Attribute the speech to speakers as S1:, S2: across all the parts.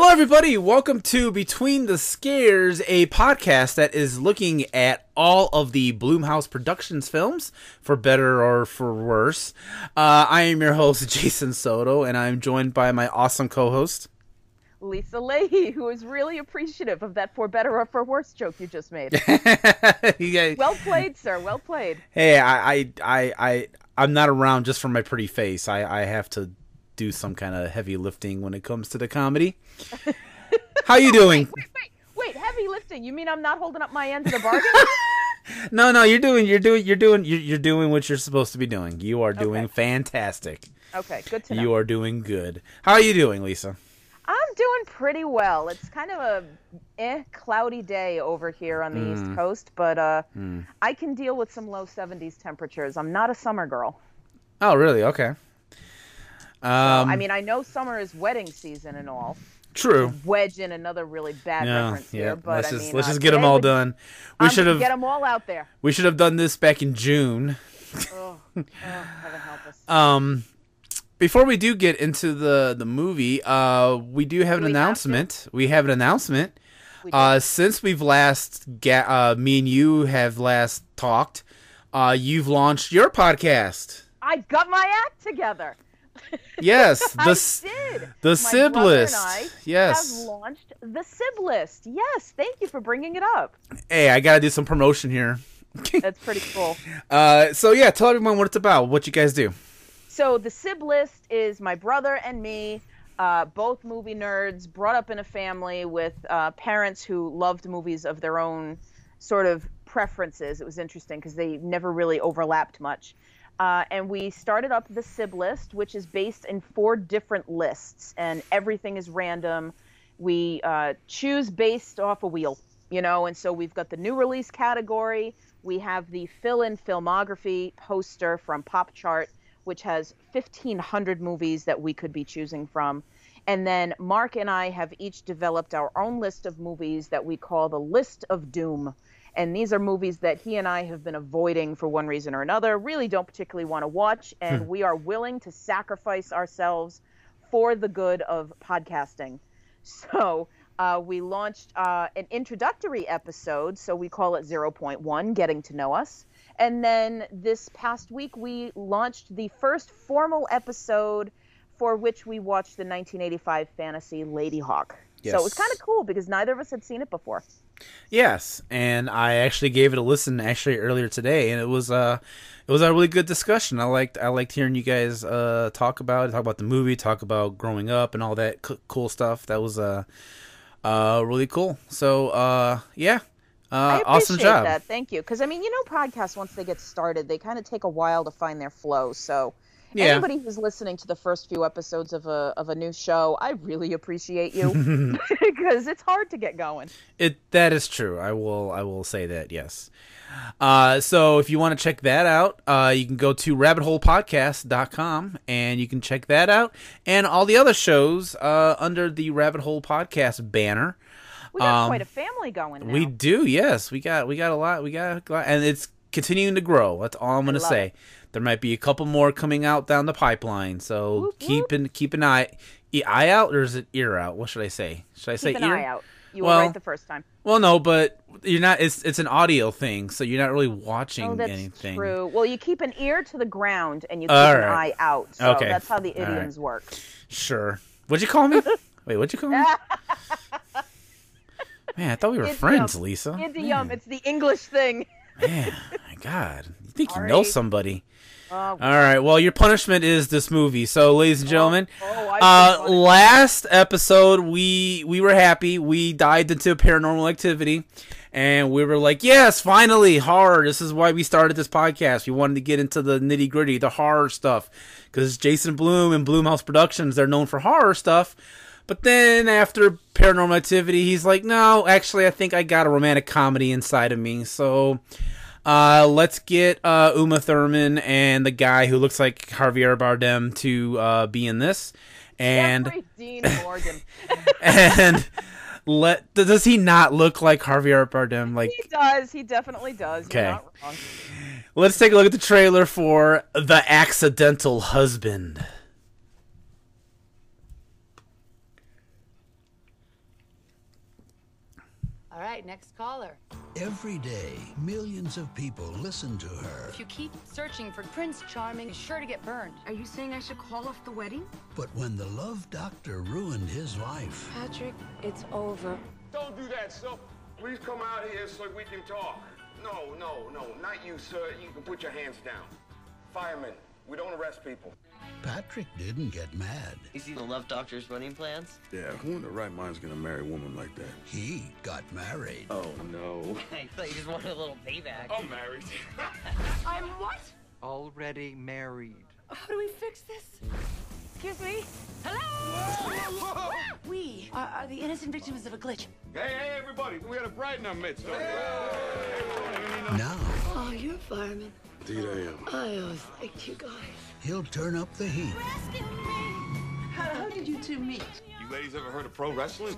S1: Hello, everybody. Welcome to Between the Scares, a podcast that is looking at all of the Blumhouse Productions films, for better or for worse. Uh, I am your host, Jason Soto, and I'm joined by my awesome co host,
S2: Lisa Leahy, who is really appreciative of that for better or for worse joke you just made.
S1: yeah.
S2: well played, sir. Well played.
S1: Hey, I, I, I, I, I'm not around just for my pretty face. I, I have to do some kind of heavy lifting when it comes to the comedy. How you doing?
S2: Wait, wait, wait, heavy lifting. You mean I'm not holding up my end of the bargain?
S1: no, no, you're doing, you're doing, you're doing, you're, you're doing what you're supposed to be doing. You are doing
S2: Okay.
S1: fantastic.
S2: okay, good to know.
S1: You are doing good. How are you doing, Lisa?
S2: I'm doing pretty well. It's kind of a eh, cloudy day over here on the
S1: Mm.
S2: East Coast, but uh, I can deal with some low 70s temperatures. I'm not a summer girl.
S1: Oh, really? Okay. Um,
S2: I mean, I know summer is wedding season and all.
S1: true.
S2: Wedge in another really bad
S1: Yeah,
S2: reference
S1: yeah.
S2: here, but
S1: let's
S2: I
S1: just
S2: mean,
S1: let's
S2: uh,
S1: just get them all
S2: would-
S1: done. We should have
S2: get them all out there.
S1: we should have done this back in June.
S2: Oh, oh, heaven help us.
S1: Um, before we do get into the the movie, uh, we do have an
S2: we have
S1: announcement. We have an announcement. Uh, since we've last ga- uh, me and you have last talked, uh, you've launched your podcast.
S2: I got my act together.
S1: Yes, the
S2: I did.
S1: the
S2: My
S1: Sib
S2: brother
S1: list.
S2: And I
S1: Yes.
S2: have launched the Siblist. Yes, thank you for bringing it up.
S1: Hey, I gotta do some promotion here.
S2: That's pretty cool.
S1: Uh, so yeah, tell everyone what it's about. What you guys do.
S2: So the Siblist is my brother and me, uh, both movie nerds, brought up in a family with uh, parents who loved movies of their own sort of preferences. It was interesting because they never really overlapped much. Uh, and we started up the Sib list, which is based in four different lists, and everything is random. We uh, choose based off a wheel, you know, and so we've got the new release category. We have the fill in filmography poster from Pop Chart, which has 1,500 movies that we could be choosing from. And then Mark and I have each developed our own list of movies that we call the List of Doom. And these are movies that he and I have been avoiding for one reason or another, really don't particularly want to watch, and we are willing to sacrifice ourselves for the good of podcasting. So uh, we launched uh, an introductory episode, so we call it 0.1, Getting to Know Us. And then this past week, we launched the first formal episode for which we watched the 1985 fantasy Ladyhawke. So it was kind of cool because neither of us had seen it before.
S1: Yes, and I actually gave it a listen actually earlier today, and it was uh it was a really good discussion. I liked I liked hearing you guys uh talk about it, talk about the movie, talk about growing up and all that c- cool stuff. That was uh uh really cool. So uh yeah, uh
S2: I appreciate
S1: awesome job.
S2: that. Thank you. Because I mean, you know, podcasts once they get started, they kind of take a while to find their flow. So
S1: Yeah.
S2: anybody who's listening to the first few episodes of a of a new show, I really appreciate you because it's hard to get going.
S1: It that is true. I will I will say that yes. Uh, so if you want to check that out, uh, you can go to rabbitholepodcast.com and you can check that out and all the other shows uh, under the Rabbit Hole Podcast banner.
S2: We got
S1: Um,
S2: quite a family going now.
S1: We do, yes. We got we got a lot. We got, a lot, and it's continuing to grow. That's all I'm going to say.
S2: it.
S1: There might be a couple more coming out down the pipeline. So
S2: Whoop,
S1: keep an keep an eye eye out or is it ear out? What should I say? Should I say
S2: an
S1: ear?
S2: eye out. You
S1: Well,
S2: were right the first time.
S1: Well, no, but you're not. It's it's an audio thing, so you're not really watching
S2: Oh, that's
S1: anything.
S2: true. Well, you keep an ear to the ground and you keep
S1: All
S2: an eye out. So
S1: Okay.
S2: that's how the
S1: All right.
S2: idioms work.
S1: Sure. What'd you call me? Wait, what'd you call me? Man, I thought we were
S2: Idiom.
S1: friends, Lisa.
S2: Idiom. It's the English thing.
S1: Man, my God, you think you know somebody?
S2: Oh,
S1: All right. Well, your punishment is this movie. So, ladies and gentlemen,
S2: oh, I've
S1: uh, last episode we we were happy. We dived into paranormal activity, and we were like, "Yes, finally, horror." This is why we started this podcast. We wanted to get into the nitty gritty, the horror stuff, because Jason Blum and Blumhouse Productions they're known for horror stuff. But then after paranormal activity, he's like, "No, actually, I think I got a romantic comedy inside of me." So. Uh, let's get uh, Uma Thurman and the guy who looks like Javier Bardem to uh, be in this, and
S2: Jeffrey Dean Morgan.
S1: and let does he not look like Javier Bardem? Like,
S2: he does. He definitely does.
S1: Okay.
S2: You're not wrong.
S1: let's take a look at the trailer for The Accidental Husband.
S3: Right. Next caller.
S4: Every day, millions of people listen to her.
S3: If you keep searching for Prince Charming, you're sure to get burned.
S5: Are you saying I should call off the wedding?
S4: But when the love doctor ruined his life,
S5: Patrick, it's over.
S6: Don't do that, sir. Please come out here so we can talk. No, no, no, not you, sir. You can put your hands down. Firemen, we don't arrest people.
S4: Patrick didn't get mad.
S7: You see the love doctor's wedding plans?
S6: Yeah, who in the right mind's gonna marry a woman like that?
S4: He got married.
S6: Oh, no.
S7: I thought you just wanted a little payback.
S6: I'm married.
S5: I'm what?
S8: Already married.
S5: How do we fix this? Excuse me? Hello? we are, are the innocent victims of a glitch.
S6: hey, hey, everybody. We had a bride in our midst.
S4: Now,
S5: Oh, you're a fireman.
S6: Indeed I am.
S5: I always liked you guys.
S4: He'll turn up the heat
S5: How, how did you two meet?
S6: You ladies ever heard of pro wrestling?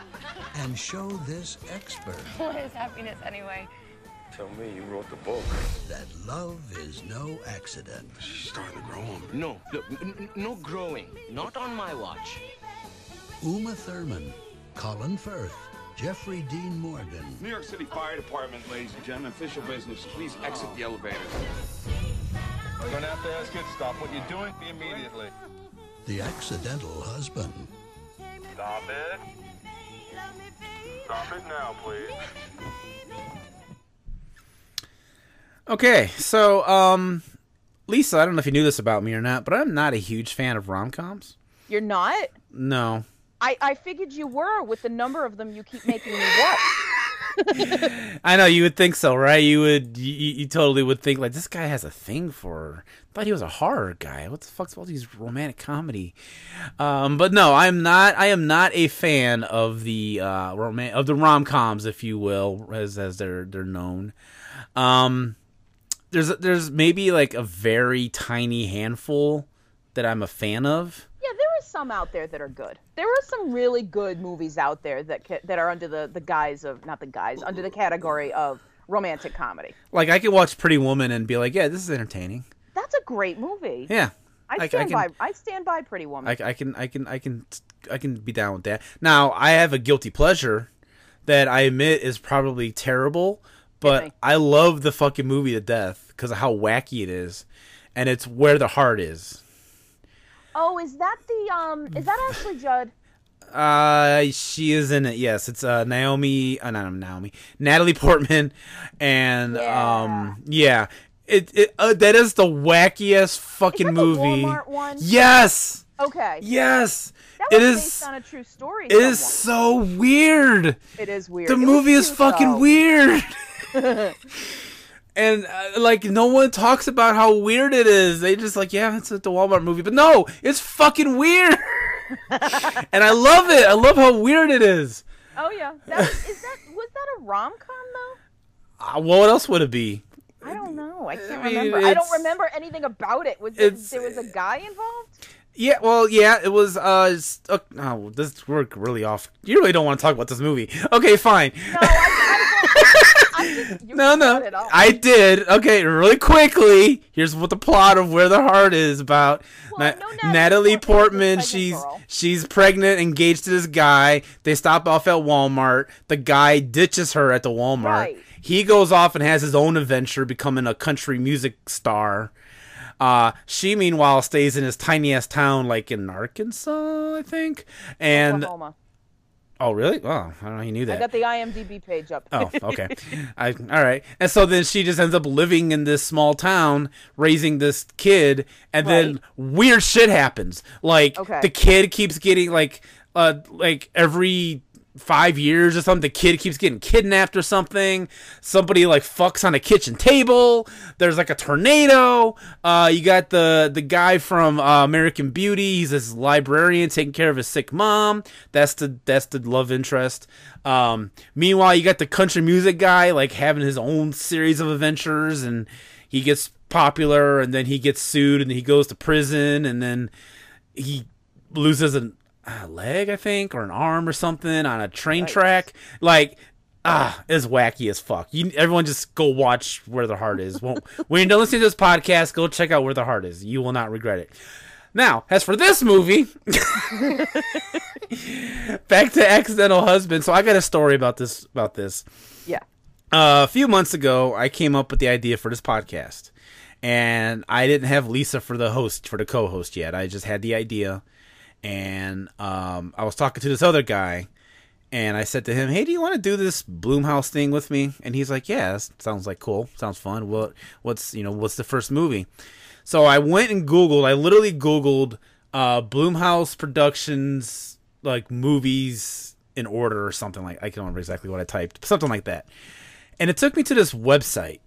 S4: and show this expert
S3: What is happiness anyway?
S6: Tell me you wrote the book.
S4: that love is no accident.
S6: She's starting to grow on me.
S7: No, look, n- n- no growing. Not on my watch.
S4: Uma Thurman, Colin Firth, Jeffrey Dean Morgan,
S6: New York City Fire Department, ladies and gentlemen, official business. Please exit the elevator.
S9: I'm gonna have to ask you to stop what you're doing immediately.
S4: the accidental husband.
S9: Stop it. Stop it now, please.
S1: Okay, so um, Lisa, I don't know if you knew this about me or not, but I'm not a huge fan of rom coms.
S2: You're not?
S1: No.
S2: I, I figured you were with the number of them you keep making me watch.
S1: I know you would think so, right? You would, you, you totally would think like this guy has a thing for. Thought he was a horror guy. What the fuck's all these romantic comedy? Um, but no, I'm not. I am not a fan of the uh, roman of the rom coms, if you will, as as they're they're known. Um, there's there's maybe like a very tiny handful that I'm a fan of.
S2: Are some out there that are good. There are some really good movies out there that ca- that are under the the guise of not the guise under the category of romantic comedy.
S1: Like I could watch Pretty Woman and be like, yeah, this is entertaining.
S2: That's a great movie.
S1: Yeah,
S2: I
S1: I- I
S2: stand
S1: can-
S2: by. I stand by Pretty Woman.
S1: I, I can I can I can I can be down with that. Now I have a guilty pleasure that I admit is probably terrible, but. I love the fucking movie to death because of how wacky it is, and it's where the heart is.
S2: Oh, is that the um? Is that Ashley Judd?
S1: Uh, she is in it. Yes, it's uh Naomi. Uh, not Naomi. Natalie Portman, and
S2: Yeah.
S1: um yeah. It, it uh, that is the wackiest fucking movie. Yes,
S2: Okay.
S1: yes. It is.
S2: based on a true story.
S1: It is so weird.
S2: It is weird.
S1: The
S2: It
S1: movie is fucking
S2: though.
S1: weird. and uh, like no one talks about how weird it is. They just like, yeah, it's a the Walmart movie, but no, it's fucking weird. and I love it. I love how weird it is.
S2: Oh yeah. That was, is that was that a rom com though?
S1: Uh, what else would it be?
S2: I don't know. I can't
S1: mean,
S2: remember. I don't remember anything about it. Was
S1: it's-
S2: there, there was a guy involved?
S1: Yeah, well, yeah, it was. Uh, uh oh, this we're really off. You really don't want to talk about this movie. Okay, fine.
S2: No, I, I, I just,
S1: No, no. I did. Okay, really quickly. Here's what the plot of Where the Heart is about.
S2: Well,
S1: Na-
S2: no,
S1: Natalie,
S2: Natalie
S1: Portman.
S2: Portman's
S1: She's
S2: girl.
S1: she's pregnant, engaged to this guy. They stop off at Walmart. The guy ditches her at the Walmart.
S2: Right.
S1: He goes off and has his own adventure, becoming a country music star. Uh, she meanwhile stays in his tiny ass town, like in Arkansas, I think. And
S2: Oklahoma.
S1: Oh, really? Oh, I don't know. He knew that.
S2: I got the IMDb page up.
S1: Oh, okay. I, all right. And so then she just ends up living in this small town, raising this kid, and then weird shit happens. Like
S2: Okay.
S1: the kid keeps getting like, uh, like every five years or something, the kid keeps getting kidnapped or something. Somebody like fucks on a kitchen table. There's like a tornado. Uh, you got the the guy from uh, American Beauty. He's this librarian taking care of his sick mom. That's the that's the love interest. Um, meanwhile, you got the country music guy like having his own series of adventures, and he gets popular, and then he gets sued, and he goes to prison, and then he loses an, a leg, I think, or an arm or something on a train track. Like, ah, it's wacky as fuck. You, everyone just go watch Where the Heart Is. Won't, when you're listening to this podcast, go check out Where the Heart Is. You will not regret it. Now, as for this movie, back to accidental husband. So I got a story about this. About this.
S2: Yeah.
S1: Uh, a few months ago, I came up with the idea for this podcast, and I didn't have Lisa for the host for the co-host yet. I just had the idea, and um, I was talking to this other guy, and I said to him, "Hey, do you want to do this Blumhouse thing with me?" And he's like, "Yeah, sounds like cool. Sounds fun. What what's you know what's the first movie?" So I went and Googled. I literally Googled uh, Blumhouse Productions like movies in order or something like. I can't remember exactly what I typed. Something like that. And it took me to this website,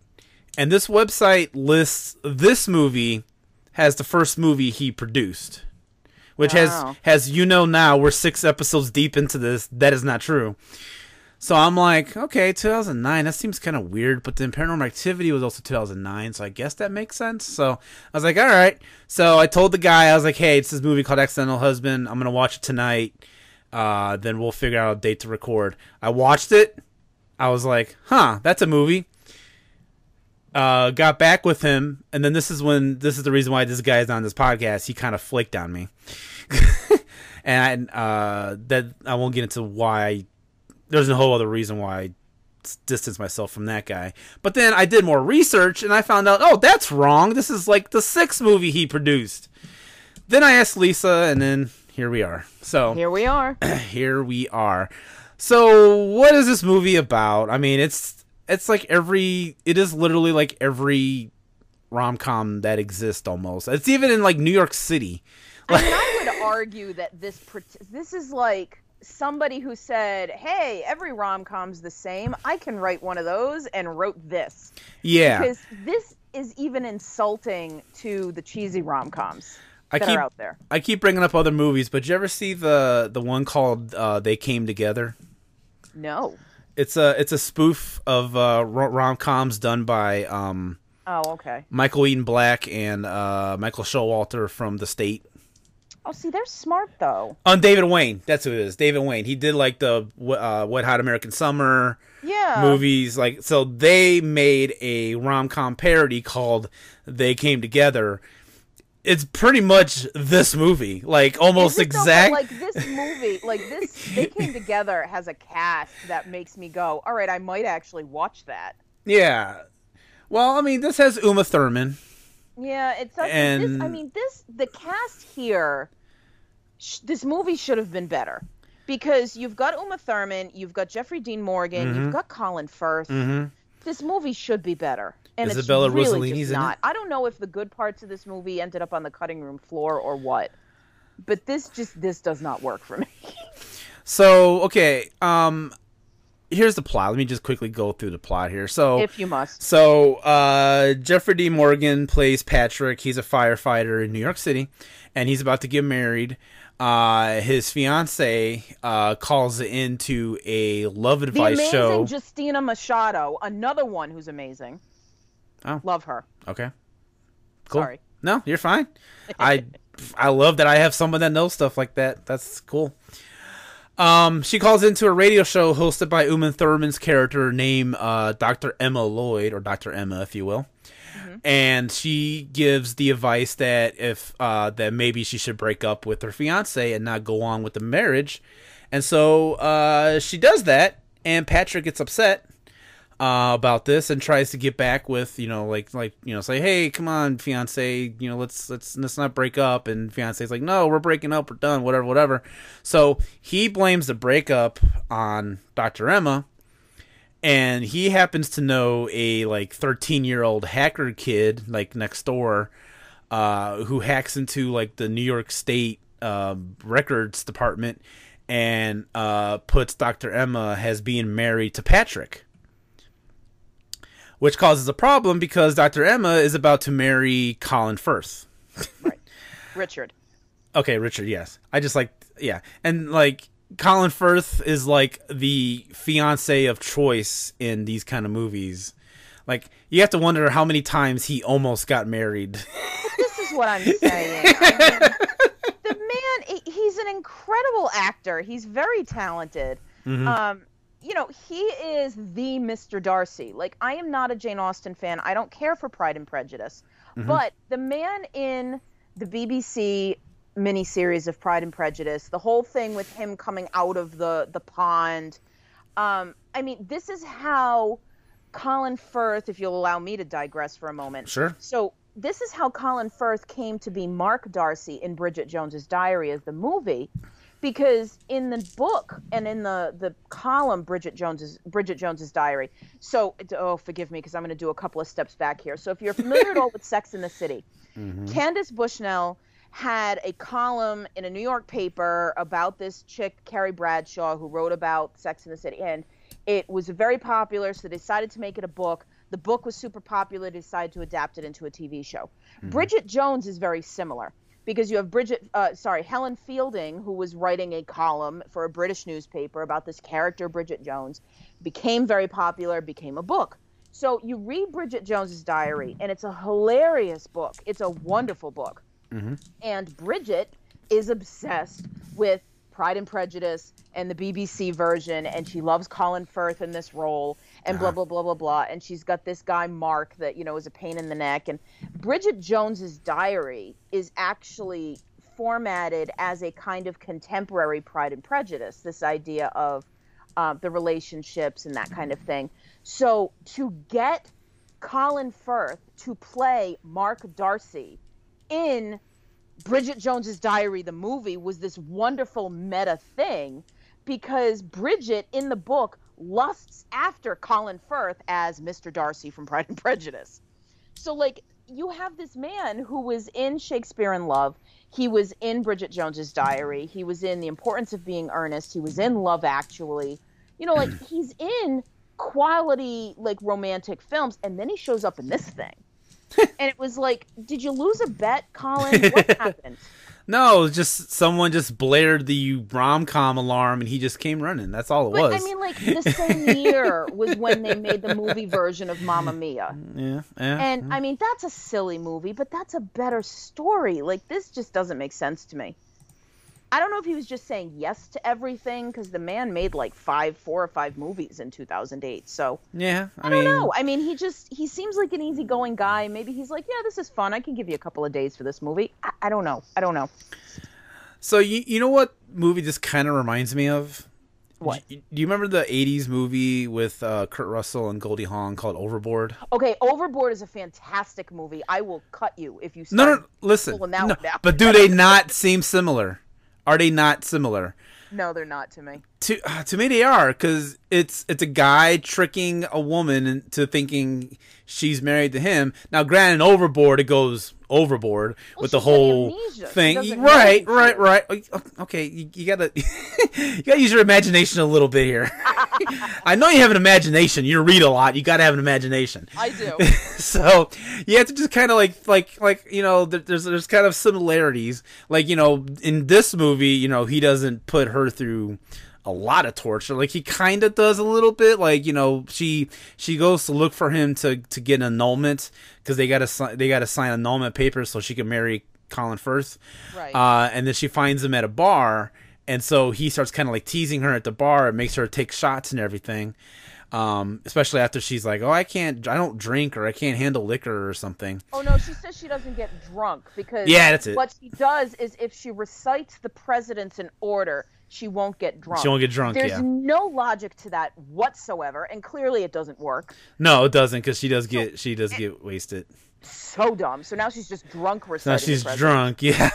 S1: and this website lists this movie has the first movie he produced, which
S2: Wow.
S1: has has you know now we're six episodes deep into this. That is not true. So I'm like, okay, 2009. That seems kind of weird. But then Paranormal Activity was also 2009, so I guess that makes sense. So I was like, all right. So I told the guy, I was like, hey, it's this movie called Accidental Husband. I'm gonna watch it tonight. Uh, then we'll figure out a date to record. I watched it. I was like, huh, that's a movie. Uh, got back with him, and then this is when this is the reason why this guy is on this podcast. He kind of flaked on me, and uh, that I won't get into why. There's a whole other reason why I distance myself from that guy. But then I did more research, and I found out, oh, that's wrong. This is like the sixth movie he produced. Then I asked Lisa, and then here we are. So
S2: Here we are.
S1: here we are. So what is this movie about? I mean, it's it's like every it is literally like every rom com that exists almost. It's even in like New York City.
S2: I mean, I would argue that this this is like somebody who said, "Hey, every rom com's the same. I can write one of those," and wrote this.
S1: Yeah.
S2: Because this is even insulting to the cheesy rom coms
S1: I
S2: that
S1: keep
S2: are out there.
S1: I keep bringing up other movies, but did you ever see the the one called uh, They Came Together?
S2: No.
S1: It's a it's a spoof of uh, rom coms done by um,
S2: Oh, okay.
S1: Michael Ian Black and uh, Michael Showalter from The State.
S2: Oh, see, they're smart though.
S1: On David Wain, that's who it is. David Wain. He did like the uh, Wet Hot American Summer
S2: Yeah.
S1: movies. Like so, they made a rom com parody called "They Came Together." It's pretty much this movie, like almost
S2: Is it though, but,
S1: exact.
S2: like this movie, like this, they came together has a cast that makes me go, all right, I might actually watch that.
S1: yeah. Well, I mean, this has Uma Thurman.
S2: Yeah, it's such, this. I mean, this the cast here. Sh- this movie should have been better because you've got Uma Thurman, you've got Jeffrey Dean Morgan,
S1: Mhm.
S2: you've got Colin Firth.
S1: Mm-hmm.
S2: This movie should be better, and
S1: Isabella
S2: it's really
S1: Rossellini's in it?
S2: I don't know if the good parts of this movie ended up on the cutting room floor or what, but this just this does not work for me.
S1: So okay, um, here's the plot. Let me just quickly go through the plot here. So
S2: if you must.
S1: So, uh, Jeffrey D. Morgan plays Patrick. He's a firefighter in New York City, and he's about to get married. Uh, his fiance uh, calls into a love
S2: The
S1: advice
S2: amazing
S1: show.
S2: Justina Machado, another one who's amazing.
S1: Oh.
S2: Love her.
S1: okay, cool.
S2: Sorry.
S1: No, you're fine. I I love that I have someone that knows stuff like that. That's cool. Um, she calls into a radio show hosted by Uma Thurman's character named uh, Dr. Emma Lloyd, or Dr. Emma, if you will. And she gives the advice that if uh, that maybe she should break up with her fiance and not go on with the marriage. And so uh, she does that, and Patrick gets upset uh, about this and tries to get back with you know like like you know say hey come on fiance you know let's let's let's not break up and fiance's like no we're breaking up we're done whatever whatever so he blames the breakup on Dr. Emma and he happens to know a like 13 year old hacker kid like next door uh, who hacks into like the New York State uh, records department and uh, puts Dr. Emma as being married to Patrick which causes a problem because Dr. Emma is about to marry Colin Firth. Right.
S2: Richard.
S1: Okay, Richard, yes. I just like yeah. And like Colin Firth is like the fiance of choice in these kind of movies. Like you have to wonder how many times he almost got married.
S2: This is what I'm saying. I mean, the man, he's an incredible actor. He's very talented.
S1: Mhm.
S2: Um, you know, he is the Mr. Darcy. Like, I am not a Jane Austen fan. I don't care for Pride and Prejudice.
S1: Mhm.
S2: But the man in the BBC miniseries of Pride and Prejudice, the whole thing with him coming out of the the pond. Um, I mean, this is how Colin Firth, if you'll allow me to digress for a moment.
S1: Sure.
S2: So this is how Colin Firth came to be Mark Darcy in Bridget Jones's Diary as the movie, because in the book and in the the column Bridget Jones's Bridget Jones's Diary. So oh, forgive me because I'm going to do a couple of steps back here. So if you're familiar at all with Sex in the City, mm-hmm. Candace Bushnell had a column in a New York paper about this chick Carrie Bradshaw who wrote about Sex in the City and it was very popular so they decided to make it a book the book was super popular they decided to adapt it into a tv show mm-hmm. bridget jones is very similar because you have bridget uh, sorry helen fielding who was writing a column for a british newspaper about this character bridget jones became very popular became a book. So you read bridget jones's diary and it's a hilarious book. It's a wonderful book. And Bridget is obsessed with Pride and Prejudice and the BBC version, and she loves Colin Firth in this role, and blah blah blah blah blah. And she's got this guy Mark that you know is a pain in the neck. And Bridget Jones's diary is actually formatted as a kind of contemporary Pride and Prejudice. This idea of uh, the relationships and that kind of thing. So to get Colin Firth to play Mark Darcy in Bridget Jones's Diary, the movie, was this wonderful meta thing because Bridget in the book lusts after Colin Firth as Mr. Darcy from Pride and Prejudice. So, like, you have this man who was in Shakespeare in Love. He was in Bridget Jones's Diary. He was in The Importance of Being Earnest. He was in Love Actually. You know, like, he's in quality, like, romantic films. And then he shows up in this thing. and it was like, did you lose a bet, Colin? What happened?
S1: No, just someone just blared the rom com alarm and he just came running. That's all it
S2: But
S1: was.
S2: I mean, like the same year was when they made the movie version of Mamma Mia, mm,
S1: yeah, yeah.
S2: and I mean that's a silly movie, but that's a better story. Like this just doesn't make sense to me. I don't know if he was just saying yes to everything because the man made like five, four or five movies in 2008. So
S1: yeah, I,
S2: I don't know. I mean, he just he seems like an easygoing guy. Maybe he's like, yeah, this is fun. I can give you a couple of days for this movie. I, I don't know. I don't know.
S1: so you you know what movie this kind of reminds me of?
S2: What?
S1: Do you remember the '80s movie with uh, Kurt Russell and Goldie Hawn called Overboard?
S2: Okay, Overboard is a fantastic movie. I will cut you if you
S1: No,
S2: start
S1: no, listen.
S2: that
S1: No, but do they not seem similar? Are they not similar?
S2: No, they're not to me.
S1: To uh, to me, they are because it's it's a guy tricking a woman into thinking she's married to him. Now, granted, overboard it goes overboard with the whole. Thing. Right,
S2: who
S1: right, right. Oh, oh, Okay, you, you gotta you gotta use your imagination a little bit here. I know you have an imagination. You read a lot. You gotta have an imagination.
S2: I do.
S1: so you have to just kind of like like like you know there's there's kind of similarities like you know in this movie you know he doesn't put her through a lot of torture like he kind of does a little bit like you know she she goes to look for him to to get an annulment because they gotta si- they gotta sign annulment papers so she can marry Colin Firth
S2: Right.
S1: uh, and then she finds him at a bar and so he starts kind of like teasing her at the bar and makes her take shots and everything um, especially after she's like, "Oh, I can't, I don't drink, or I can't handle liquor, or something."
S2: Oh no, she says she doesn't get drunk because
S1: Yeah, that's it.
S2: What she does is if she recites the presidents in order, she won't get drunk.
S1: She won't get drunk,
S2: There's
S1: yeah.
S2: no logic to that whatsoever, and clearly it doesn't work.
S1: No, it doesn't, because she does get, she does get wasted.
S2: So dumb. So now she's just drunk
S1: Now she's drunk, yeah,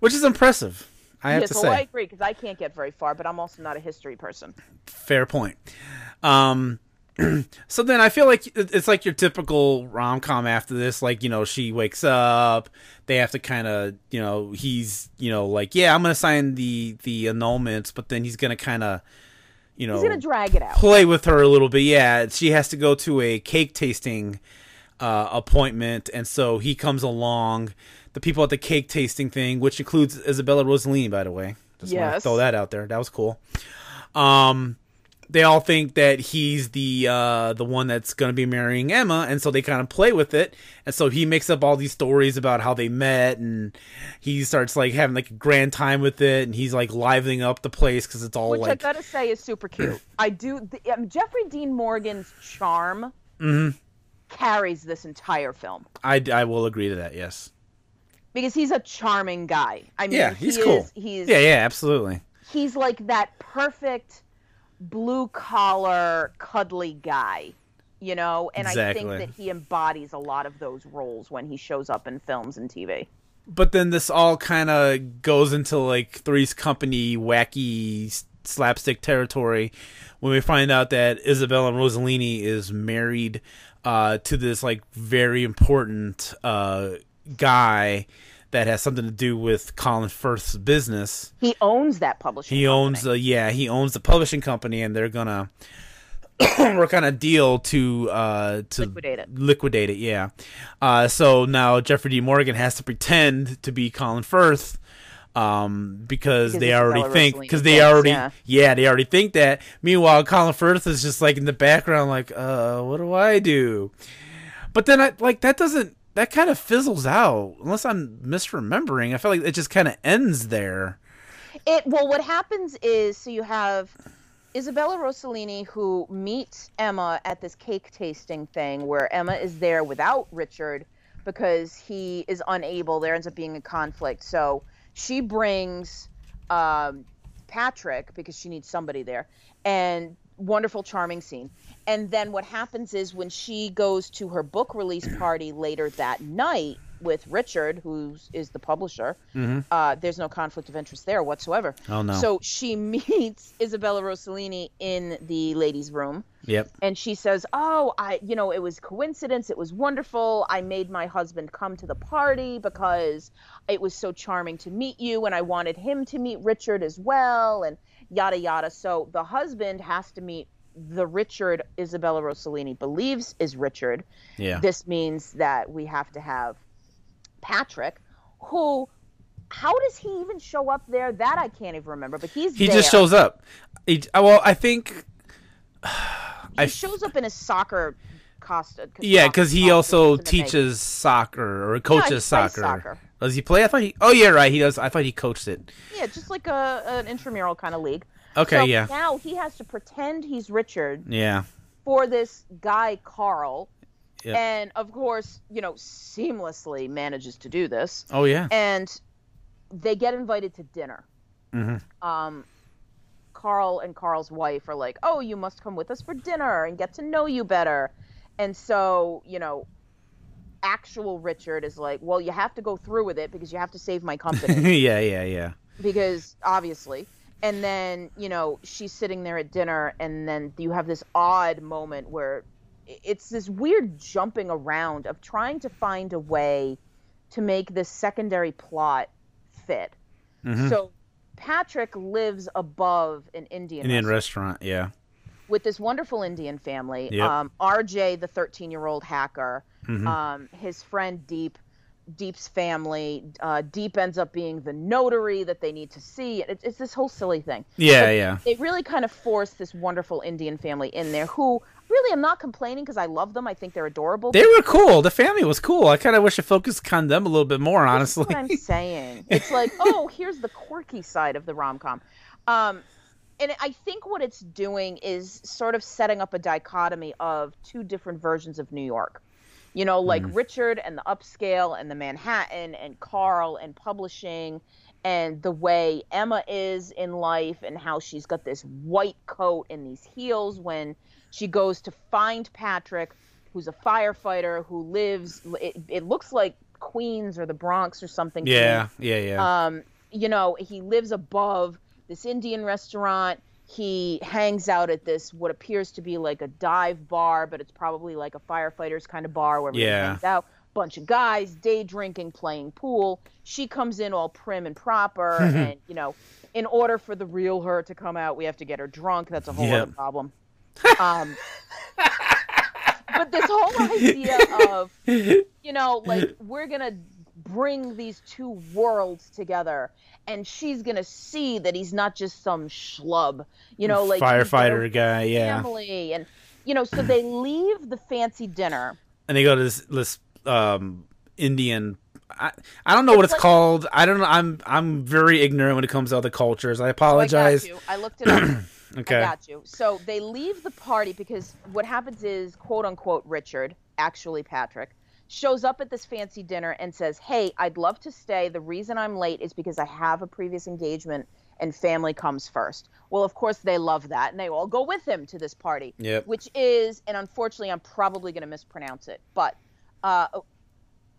S1: which is impressive. I have
S2: Yes,
S1: to
S2: well, I agree because I can't get very far, but I'm also not a history person.
S1: fair point. Um, so then I feel like it's like your typical rom com after this. Like, you know, she wakes up, they have to kind of, you know, he's, you know, like, yeah, I'm going to sign the, the annulments, but then he's going to kind of, you know,
S2: He's gonna drag it out.
S1: play with her a little bit. Yeah, she has to go to a cake tasting uh, appointment, and so he comes along. The people at the cake tasting thing, which includes Isabella Rossellini, by the way, just want to throw that out there. That was cool. Um, they all think that he's the uh, the one that's going to be marrying Emma, and so they kind of play with it. And so he makes up all these stories about how they met, and he starts like having like a grand time with it, and he's like livening up the place because it's all
S2: Which I gotta say is super cute. I do. The, um, Jeffrey Dean Morgan's charm
S1: Mm-hmm.
S2: carries this entire film.
S1: I, I will agree to that. Yes.
S2: because he's a charming guy. I mean,
S1: yeah, he's
S2: he
S1: cool.
S2: Is, he's
S1: yeah, yeah, absolutely.
S2: he's like that perfect blue collar cuddly guy you know? And i think that he embodies a lot of those roles when he shows up in films and tv
S1: But then this all kind of goes into like Three's Company wacky slapstick territory when we find out that Isabella Rossellini is married uh, to this like very important uh, guy that has something to do with Colin Firth's business.
S2: he owns that publishing
S1: He owns the yeah, he owns the publishing company, and they're gonna work on a deal to uh to
S2: Liquidate it.
S1: Liquidate it, yeah. Uh, so now Jeffrey D. Morgan has to pretend to be Colin Firth. Um, because,
S2: Because
S1: they already think, because they already,
S2: yeah.
S1: yeah. they already think that. Meanwhile, Colin Firth is just like in the background, like, uh, what do I do? But then I like that doesn't that kind of fizzles out unless I'm misremembering. I feel like it just kind of ends there.
S2: It well, what happens is so you have Isabella Rossellini who meets Emma at this cake tasting thing where Emma is there without Richard because he is unable. There ends up being a conflict, so she brings um, Patrick because she needs somebody there, and wonderful, charming scene. And then what happens is when she goes to her book release party later that night with Richard, who is the publisher, uh, there's no conflict of interest there whatsoever.
S1: Mm-hmm. Oh, no.
S2: So she meets Isabella Rossellini in the ladies' room,
S1: Yep.
S2: and she says, "Oh, I, you know, it was coincidence. It was wonderful. I made my husband come to the party because it was so charming to meet you, and I wanted him to meet Richard as well, and yada yada." So the husband has to meet the Richard Isabella Rossellini believes is Richard.
S1: Yeah.
S2: This means that we have to have Patrick, who. How does he even show up there? That I can't even remember. But he's
S1: he
S2: there.
S1: just shows up. He, well, I think.
S2: He shows up in a soccer costume.
S1: Yeah, because he also teaches soccer or coaches soccer.
S2: soccer.
S1: Does he play? I thought he. Oh yeah, right. He does. I thought he coached it.
S2: Yeah, just like a an intramural kind of league.
S1: Okay,
S2: So
S1: yeah.
S2: Now he has to pretend he's Richard
S1: Yeah.
S2: for this guy Carl,
S1: Yep.
S2: and of course, you know, seamlessly manages to do this.
S1: Oh yeah.
S2: And they get invited to dinner.
S1: Mm-hmm.
S2: Um, Carl and Carl's wife are like, "Oh, you must come with us for dinner and get to know you better." And so, you know, actual Richard is like, "Well, you have to go through with it because you have to save my company."
S1: yeah, yeah, yeah.
S2: because obviously and then you know she's sitting there at dinner and then you have this odd moment where it's this weird jumping around of trying to find a way to make this secondary plot fit
S1: Mhm.
S2: so patrick lives above an indian,
S1: Indian
S2: restaurant
S1: restaurant. Yeah.
S2: With this wonderful indian family
S1: Yep.
S2: um, rj the 13 year old hacker
S1: Mhm.
S2: um, his friend deep Deep's family. Uh, Deep ends up being the notary that they need to see. It's, it's this whole silly thing.
S1: Yeah,
S2: But
S1: yeah.
S2: They really kind of force this wonderful Indian family in there who really I'm not complaining because I love them. I think they're adorable.
S1: They were cool. The family was cool. I kind of wish it focused on them a little bit more,
S2: That's
S1: honestly.
S2: what I'm saying. It's like, oh, here's the quirky side of the rom com. Um, and I think what it's doing is sort of setting up a dichotomy of two different versions of New York. You know, like
S1: Mm.
S2: Richard and the upscale and the Manhattan and Carl and publishing and the way Emma is in life and how she's got this white coat and these heels when she goes to find Patrick, who's a firefighter who lives, it, it looks like Queens or the Bronx or something.
S1: yeah, yeah, yeah.
S2: Um, you know, he lives above this Indian restaurant. He hangs out at this what appears to be like a dive bar, but it's probably like a firefighters kind of bar where
S1: Yeah.
S2: hangs out. Bunch of guys day drinking, playing pool. She comes in all prim and proper, and you know, in order for the real her to come out, we have to get her drunk. That's a whole
S1: Yep.
S2: other problem. Um, but this whole idea of you know, like we're gonna bring these two worlds together, and she's gonna see that he's not just some schlub, you know, like he's got a
S1: Firefighter guy, yeah.
S2: family, and you know, so they leave the fancy dinner.
S1: And they go to this, this um, Indian. I, I don't know what it's
S2: like-
S1: called. I don't know. I'm I'm very ignorant when it comes to other cultures. I
S2: Oh, I
S1: apologize.
S2: got you. I looked it up.
S1: Okay.
S2: I got you. So they leave the party because what happens is, quote unquote, Richard, actually Patrick, shows up at this fancy dinner and says, "Hey, I'd love to stay. The reason I'm late is because I have a previous engagement and family comes first." Well, of course they love that and they all go with him to this party.
S1: Yep.
S2: Which is, and unfortunately, I'm probably going to mispronounce it, but uh,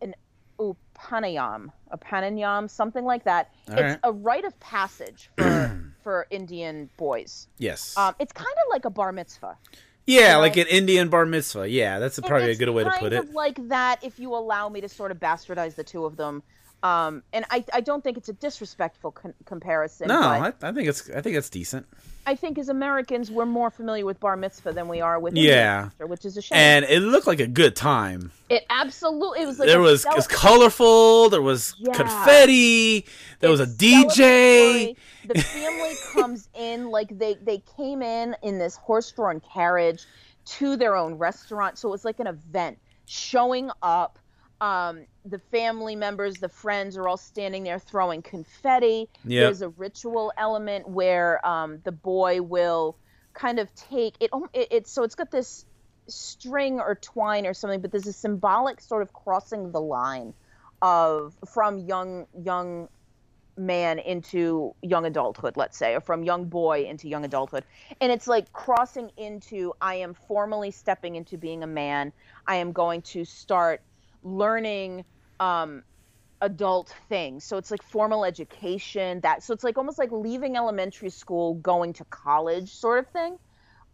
S2: an upanayam, upanayam, something like that.
S1: All
S2: it's
S1: right.
S2: a rite of passage for for Indian boys.
S1: Yes.
S2: Um, it's kind of like a bar mitzvah.
S1: Yeah, like an Indian bar mitzvah. Yeah, that's a, probably a good way to put it.
S2: like that, if you allow me to sort of bastardize the two of them. Um, and I, I don't think it's a disrespectful con- comparison.
S1: No, I, I think it's I think it's decent.
S2: I think as Americans, we're more familiar with bar mitzvah than we are with
S1: Yeah.
S2: Culture, which is a shame.
S1: And it looked like a good time.
S2: it absolutely it was like
S1: there
S2: a
S1: was
S2: cel-
S1: it was colorful. There was
S2: Yeah.
S1: confetti. There was a DJ.
S2: The family comes in like they they came in in this horse-drawn carriage to their own restaurant, so it was like an event. Showing up, um, the family members, the friends are all standing there throwing confetti.
S1: Yep.
S2: There's a ritual element where um, the boy will kind of take it, it. It's so it's got this string or twine or something, but there's a symbolic sort of crossing the line of from young young man into young adulthood, let's say, or from young boy into young adulthood. And it's like crossing into I am formally stepping into being a man. I am going to start learning um, adult things. So it's like formal education, that so it's like almost like leaving elementary school, going to college sort of thing.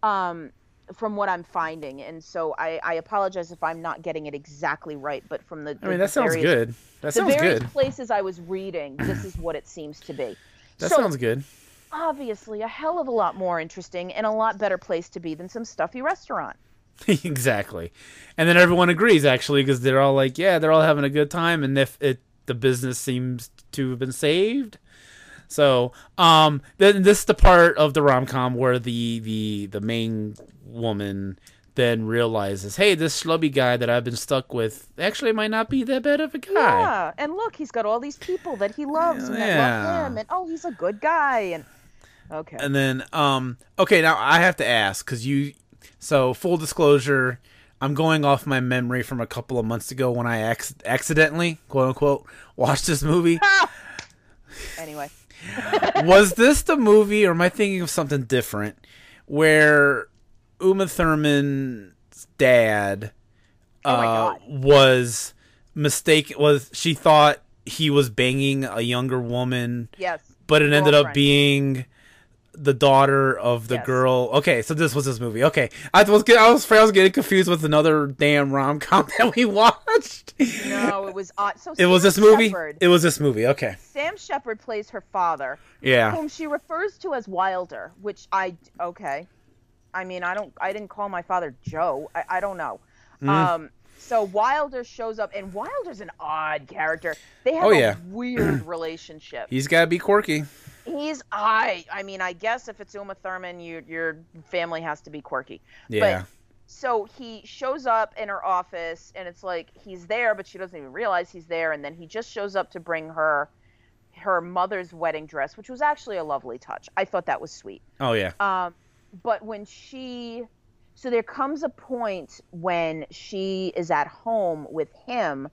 S2: Um, from what I'm finding, and so I, I apologize if I'm not getting it exactly right, but from the,
S1: I mean, that sounds
S2: various-
S1: good. That
S2: the
S1: sounds
S2: various
S1: good.
S2: places I was reading, this is what it seems to be.
S1: That
S2: so
S1: sounds good.
S2: obviously a hell of a lot more interesting and a lot better place to be than some stuffy restaurant.
S1: exactly. And then everyone agrees actually because they're all like, yeah, they're all having a good time, and if it the business seems to have been saved. So, um, then this is the part of the rom com where the the the main woman then realizes, hey, this schlubby guy that I've been stuck with actually might not be that bad of a guy.
S2: Yeah, and look, he's got all these people that he loves and that love him, and oh, he's a good guy, and okay,
S1: And then, um, okay, now I have to ask because you. So full disclosure, I'm going off my memory from a couple of months ago when I ac- accidentally, quote unquote, watched this movie.
S2: anyway,
S1: Was this the movie, or am I thinking of something different, where Uma Thurman's dad
S2: Oh
S1: uh,
S2: God.
S1: was mistaken? Was she thought he was banging a younger woman?
S2: yes,
S1: but it ended up being the daughter of the
S2: Yes.
S1: girl. Okay, so this was this movie. Okay, I was get- I was I was getting confused with another damn rom com that we watched.
S2: no, it was odd. So
S1: It was this movie.
S2: Shepard,
S1: It was this movie. Okay,
S2: Sam Shepard plays her father,
S1: yeah,
S2: whom she refers to as Wilder, which I okay. I mean, I don't, I didn't call my father Joe. I, I don't know.
S1: Mm-hmm.
S2: Um, so Wilder shows up, and Wilder's an odd character. They have
S1: Oh,
S2: a
S1: yeah.
S2: weird relationship.
S1: he's got to be quirky.
S2: He's I. I mean, I guess if it's Uma Thurman, you, your family has to be quirky.
S1: Yeah,
S2: But so he shows up in her office, and it's like he's there, but she doesn't even realize he's there. And then he just shows up to bring her her mother's wedding dress, which was actually a lovely touch. I thought that was sweet.
S1: oh yeah,
S2: Um, but when she, so there comes a point when she is at home with him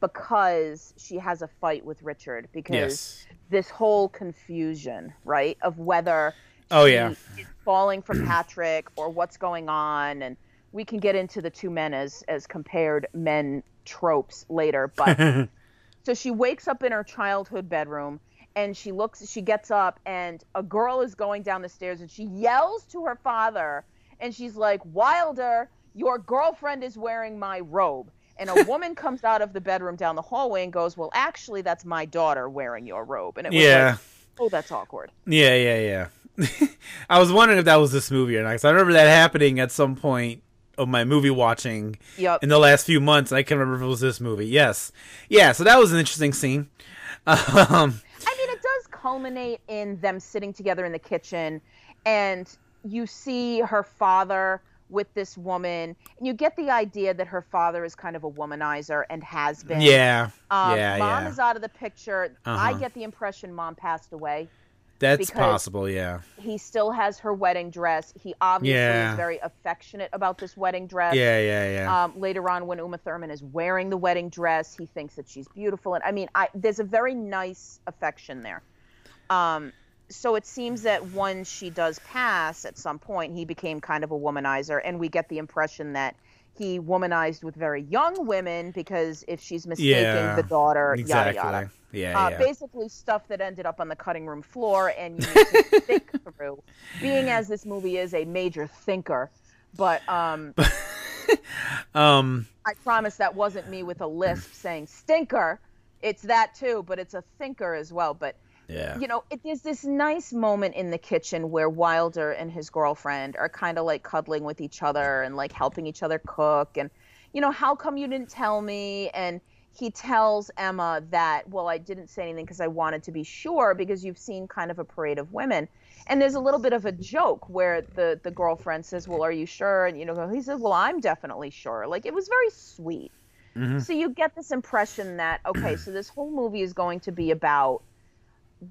S2: because she has a fight with Richard because
S1: yes,
S2: this whole confusion, right, of whether
S1: Oh, yeah.
S2: is falling for Patrick or what's going on, and we can get into the two men as as compared men tropes later, but so she wakes up in her childhood bedroom and she looks she gets up and a girl is going down the stairs and she yells to her father and she's like wilder your girlfriend is wearing my robe and a woman comes out of the bedroom down the hallway and goes well actually that's my daughter wearing your robe and it was
S1: yeah,
S2: like oh that's awkward
S1: yeah, yeah, yeah. I was wondering if that was this movie or not. 'cause I remember that happening at some point of my movie watching
S2: yep
S1: in the last few months. I can't remember if it was this movie. Yes, yeah. So that was an interesting scene. Um,
S2: I mean, it does culminate in them sitting together in the kitchen, and you see her father with this woman, and you get the idea that her father is kind of a womanizer and has been.
S1: yeah,
S2: Um,
S1: yeah,
S2: mom
S1: yeah.
S2: is out of the picture. I
S1: Uh-huh.
S2: get the impression mom passed away.
S1: That's possible, yeah.
S2: He still has her wedding dress. He obviously
S1: Yeah.
S2: is very affectionate about this wedding dress.
S1: Yeah, yeah, yeah.
S2: Um, later on, when Uma Thurman is wearing the wedding dress, he thinks that she's beautiful. And I mean, I, there's a very nice affection there. Um, so it seems that once she does pass at some point, he became kind of a womanizer, and we get the impression that he womanized with very young women because if she's mistaken,
S1: yeah.
S2: the daughter,
S1: exactly.
S2: yada yada.
S1: Yeah,
S2: Uh,
S1: yeah.
S2: Basically, stuff that ended up on the cutting room floor, and you need to think through. Being as this movie is a major thinker, but um,
S1: Um,
S2: I promise that wasn't me with a lisp saying stinker. It's that too, but it's a thinker as well. But
S1: yeah.
S2: you know, it, there's this nice moment in the kitchen where Wilder and his girlfriend are kind of like cuddling with each other and like helping each other cook. And, you know, how come you didn't tell me? And he tells Emma that, well, I didn't say anything because I wanted to be sure because you've seen kind of a parade of women. And there's a little bit of a joke where the, the girlfriend says, well, are you sure? And, you know, he says, well, I'm definitely sure. Like, it was very sweet. Mm-hmm. So you get this impression that, okay, so this whole movie is going to be about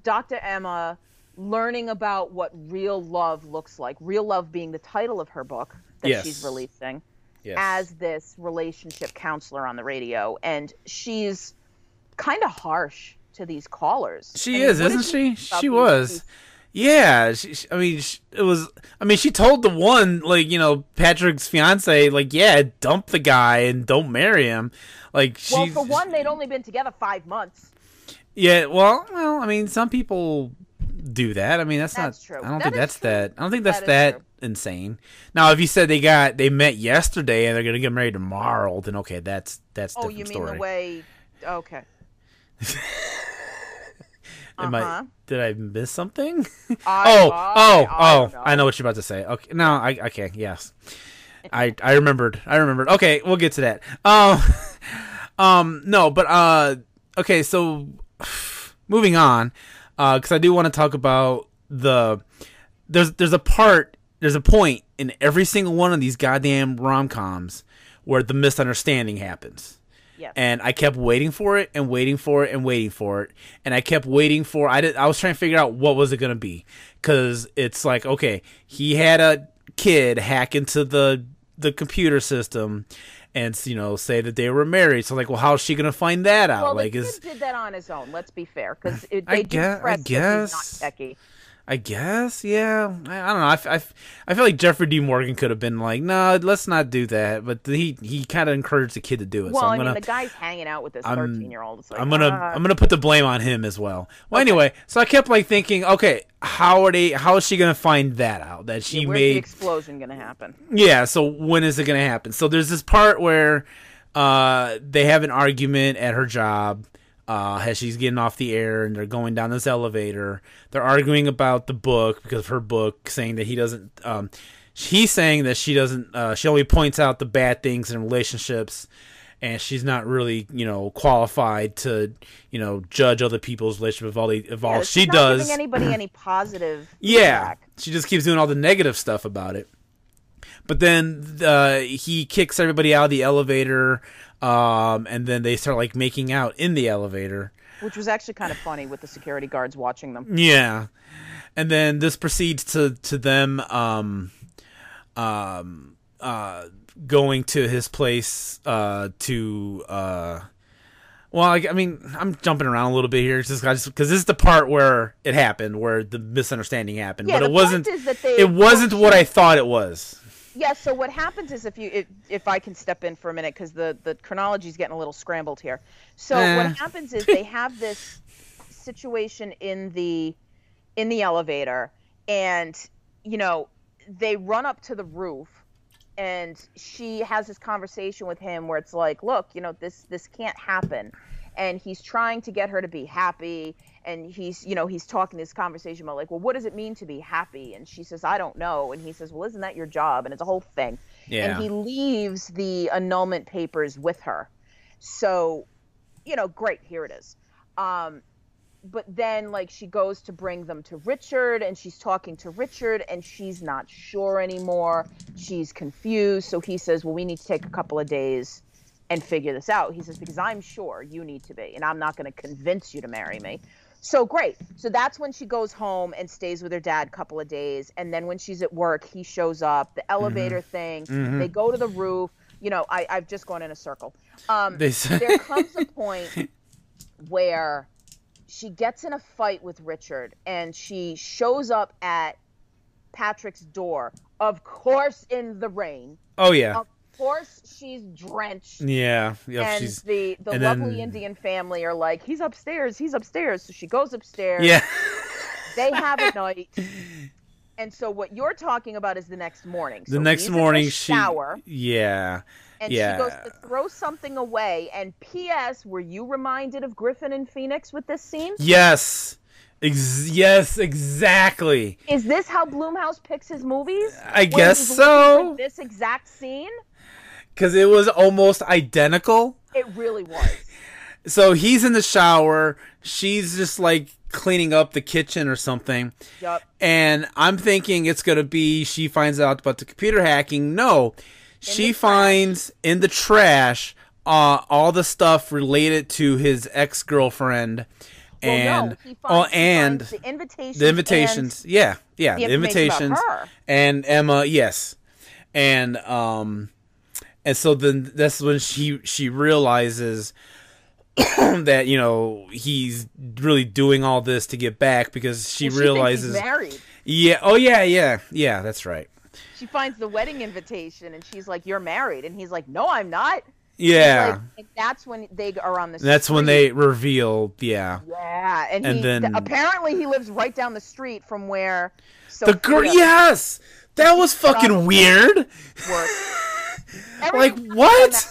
S2: Dr. Emma learning about what real love looks like. Real love being the title of her book that
S1: Yes.
S2: she's releasing
S1: Yes.
S2: as this relationship counselor on the radio. And she's kind of harsh to these callers.
S1: She
S2: I mean,
S1: is, isn't she?
S2: you think about
S1: She was. Yeah, she, she- I mean, she, it was. I mean, she told the one, like you know, Patrick's fiance, like, yeah, dump the guy and don't marry him. Like, she.
S2: Well, for one, they'd only been together five months.
S1: Yeah, well, well, I mean, some people do that. I mean, that's,
S2: That's
S1: not.
S2: true.
S1: I don't
S2: That
S1: think that's
S2: true.
S1: that. I don't think that's
S2: That
S1: that, insane. Now, if you said they got they met yesterday and they're gonna get married tomorrow, then okay, that's that's
S2: Oh,
S1: different
S2: you mean
S1: story.
S2: the way? Okay.
S1: Am
S2: Uh-huh.
S1: I, did I miss something?
S2: I-
S1: oh,
S2: I-
S1: oh,
S2: I
S1: oh!
S2: know.
S1: I know what you're about to say. Okay, no, I okay, yes, I I remembered. I remembered. Okay, we'll get to that. Um, um, no, but uh, okay, so moving on, uh, because I do want to talk about the there's there's a part there's a point in every single one of these goddamn rom coms where the misunderstanding happens.
S2: Yes.
S1: And I kept waiting for it and waiting for it and waiting for it, and I kept waiting for. I did. I was trying to figure out what was it gonna be, because it's like okay, he had a kid hack into the the computer system, and you know say that they were married. So like, well, how's she gonna find that out?
S2: Well,
S1: like, is
S2: did that on his own. Let's be fair, because they
S1: I
S2: do
S1: guess- I
S2: press that
S1: guess.
S2: not techie.
S1: I guess, yeah. I, I don't know. I, I feel like Jeffrey Dean Morgan could have been like, no, let's not do that. But he he kind of encouraged the kid to do it.
S2: Well,
S1: so I'm
S2: I
S1: gonna,
S2: mean, the guy's hanging out with this thirteen-year-old. Like,
S1: I'm gonna
S2: ah.
S1: I'm gonna put the blame on him as well. Well, anyway, so I kept like thinking, okay, how are they? How is she gonna find that out? That she
S2: Yeah, where's the
S1: made
S2: explosion gonna happen?
S1: yeah, so when is it going to happen? So there's this part where uh, they have an argument at her job uh, as she's getting off the air and they're going down this elevator. They're arguing about the book because of her book, saying that he doesn't. Um, he's saying that she doesn't. Uh, she only points out the bad things in relationships. And she's not really, you know, qualified to, you know, judge other people's relationship if all they, if all
S2: Yeah,
S1: she does.
S2: giving anybody any positive.
S1: Yeah,
S2: feedback.
S1: she just keeps doing all the negative stuff about it. But then uh, he kicks everybody out of the elevator, um, and then they start like making out in the elevator.
S2: which was actually kind of funny with the security guards watching them.
S1: Yeah, and then this proceeds to to them um, um, uh, going to his place uh, to. Uh, well, I, I mean, I'm jumping around a little bit here, just because this is the part where it happened, where the misunderstanding happened.
S2: Yeah,
S1: but it wasn't.
S2: they-
S1: it wasn't what I thought it was.
S2: Yeah. So what happens is if you if, if I can step in for a minute because the the chronology is getting a little scrambled here. So
S1: Eh.
S2: what happens is they have this situation in the in the elevator, and you know they run up to the roof and she has this conversation with him where it's like look you know this this can't happen and he's trying to get her to be happy and he's you know he's talking this conversation about like well what does it mean to be happy and she says i don't know and he says well isn't that your job and it's a whole thing
S1: Yeah.
S2: and he leaves the annulment papers with her so you know great here it is um but then like she goes to bring them to Richard and she's talking to Richard and she's not sure anymore. She's confused. So he says, "Well, we need to take a couple of days and figure this out." He says because I'm sure you need to be and I'm not going to convince you to marry me. So great. So that's when she goes home and stays with her dad a couple of days. And then when she's at work, he shows up. The elevator thing.
S1: Mhm.
S2: They go to the roof. You know, I, I've just gone in a circle. Um,
S1: say-
S2: there comes a point where she gets in a fight with Richard and she shows up at Patrick's door. Of course, in the rain.
S1: Oh yeah.
S2: Of course, she's drenched.
S1: Yeah. Yeah.
S2: and
S1: she's
S2: the the
S1: and
S2: lovely
S1: then-
S2: Indian family are like, he's upstairs, he's upstairs. So she goes upstairs.
S1: Yeah.
S2: They have a night. And so what you're talking about is the next morning.
S1: the next morning she
S2: shower
S1: Yeah.
S2: and
S1: yeah.
S2: she goes to throw something away. And P.S. Were you reminded of Griffin and Phoenix with this scene?
S1: Yes. Ex- yes, exactly.
S2: Is this how Blumhouse picks his movies?
S1: I guess so.
S2: This exact scene?
S1: Cuz it was almost identical.
S2: It really was.
S1: So he's in the shower, she's just like cleaning up the kitchen or something.
S2: Yup.
S1: And I'm thinking it's going to be she finds out about the computer hacking. No. she finds in the trash uh, all the stuff related to his ex-girlfriend
S2: Well,
S1: and
S2: no, he
S1: oh
S2: finds, he
S1: and
S2: the invitations.
S1: the invitations. yeah, yeah,
S2: the
S1: the, invitations
S2: her.
S1: and Emma, yes. And um and so then that's when she she realizes that you know he's really doing all this to get back because she,
S2: she
S1: realizes
S2: married.
S1: yeah oh yeah yeah yeah that's right
S2: She finds the wedding invitation and she's like, "You're married," and he's like, "No, I'm not."
S1: Yeah
S2: like- and that's when they are on the.
S1: that's when they reveal yeah
S2: Yeah, and,
S1: And
S2: he
S1: then-
S2: apparently he lives right down the street from where.
S1: the girl yes that was fucking weird. like what?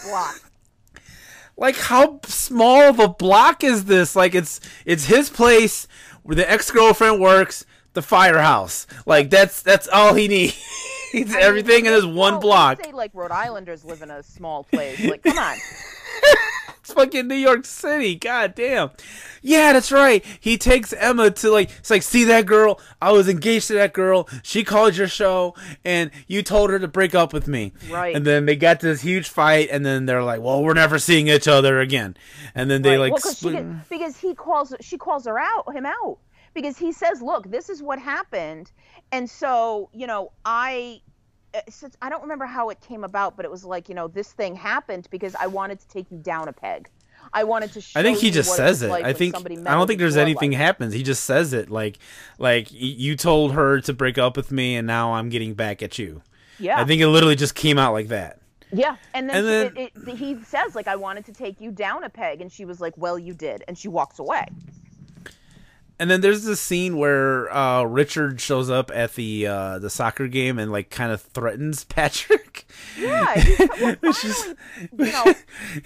S1: like how small of a block is this? Like it's it's his place where the ex-girlfriend works the firehouse. Like that's that's all he needs. He's everything in this one block.
S2: Say like Rhode Islanders live in a small place. Like, come on.
S1: it's fucking new york city god damn yeah that's right. He takes emma to like it's like see that girl? I was engaged to that girl. She called your show and you told her to break up with me.
S2: Right.
S1: and then they got this huge fight and then they're like well we're never seeing each other again. And then they
S2: Right.
S1: like
S2: well, 'cause she
S1: split-
S2: get- because he calls she calls her out him out. Because he says, "Look, this is what happened," and so you know I. uh, Since I don't remember how it came about, but it was like you know this thing happened because I wanted to take you down a peg. I wanted to. Show
S1: I think he just says it.
S2: like
S1: I think I don't think there's anything
S2: life.
S1: happens. He just says it like like you told her to break up with me, and now I'm getting back at you.
S2: Yeah.
S1: I think it literally just came out like that.
S2: Yeah, and then,
S1: And then-
S2: it, it, he says like I wanted to take you down a peg, and she was like, "Well, you did," and she walks away.
S1: And then there's this scene where uh, Richard shows up at the uh, the soccer game and like kind of threatens Patrick.
S2: Yeah,
S1: which is
S2: you know,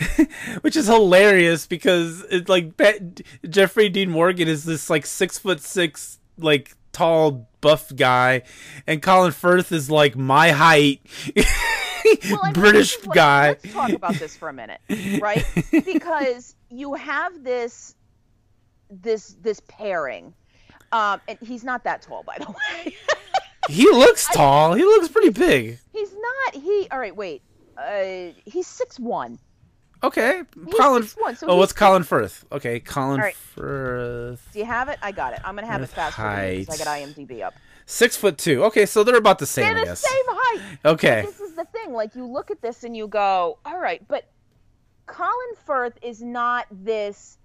S1: which is hilarious because it's like Pat, Jeffrey Dean Morgan is this like six foot six like tall buff guy, and Colin Firth is like my height.
S2: Well,
S1: British guy.
S2: Let's talk about this for a minute, right? because you have this this this pairing. Um, and he's not that tall, by the way.
S1: He looks tall. He looks pretty big.
S2: he's not. He. All right, wait. Uh, he's six one.
S1: Okay,
S2: He's
S1: Colin.
S2: 6'1", so
S1: oh, what's Colin Firth? Okay, Colin
S2: right.
S1: Firth.
S2: Do you have it? I got it. I'm gonna have it
S1: With
S2: fast for you because I
S1: height.
S2: got IMDb up.
S1: Six foot two. Okay, so they're about the same,
S2: They're the same height.
S1: Okay.
S2: This is the thing. Like you look at this and you go, all right, but Colin Firth is not this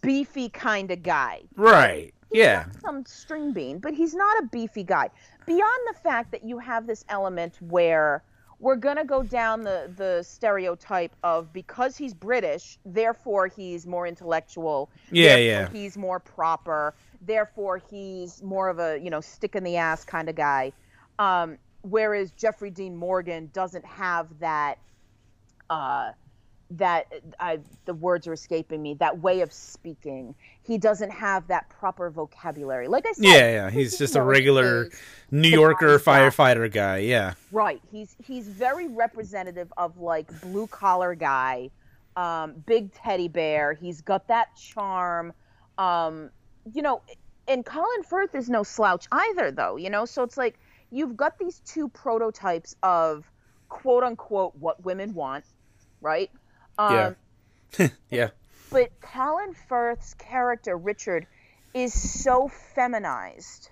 S2: beefy kind of guy.
S1: Right. Yeah.
S2: Some string bean, but he's not a beefy guy. Beyond the fact that you have this element where we're gonna go down the the stereotype of because he's British, therefore he's more intellectual.
S1: Yeah, yeah.
S2: He's more proper. Therefore he's more of a you know stick in the ass kind of guy. Um, whereas Jeffrey Dean Morgan doesn't have that. Uh, that I, the words are escaping me. That way of speaking. He doesn't have that proper vocabulary. Like I said,
S1: Yeah, yeah. He's just a regular New Yorker firefighter guy. Yeah.
S2: Right. He's he's very representative of like blue collar guy, um, big teddy bear. He's got that charm. Um, you know, and Colin Firth is no slouch either, though. You know, so it's like you've got these two prototypes of quote unquote what women want, right? Um,
S1: Yeah. yeah.
S2: but Colin Firth's character Richard is so feminized.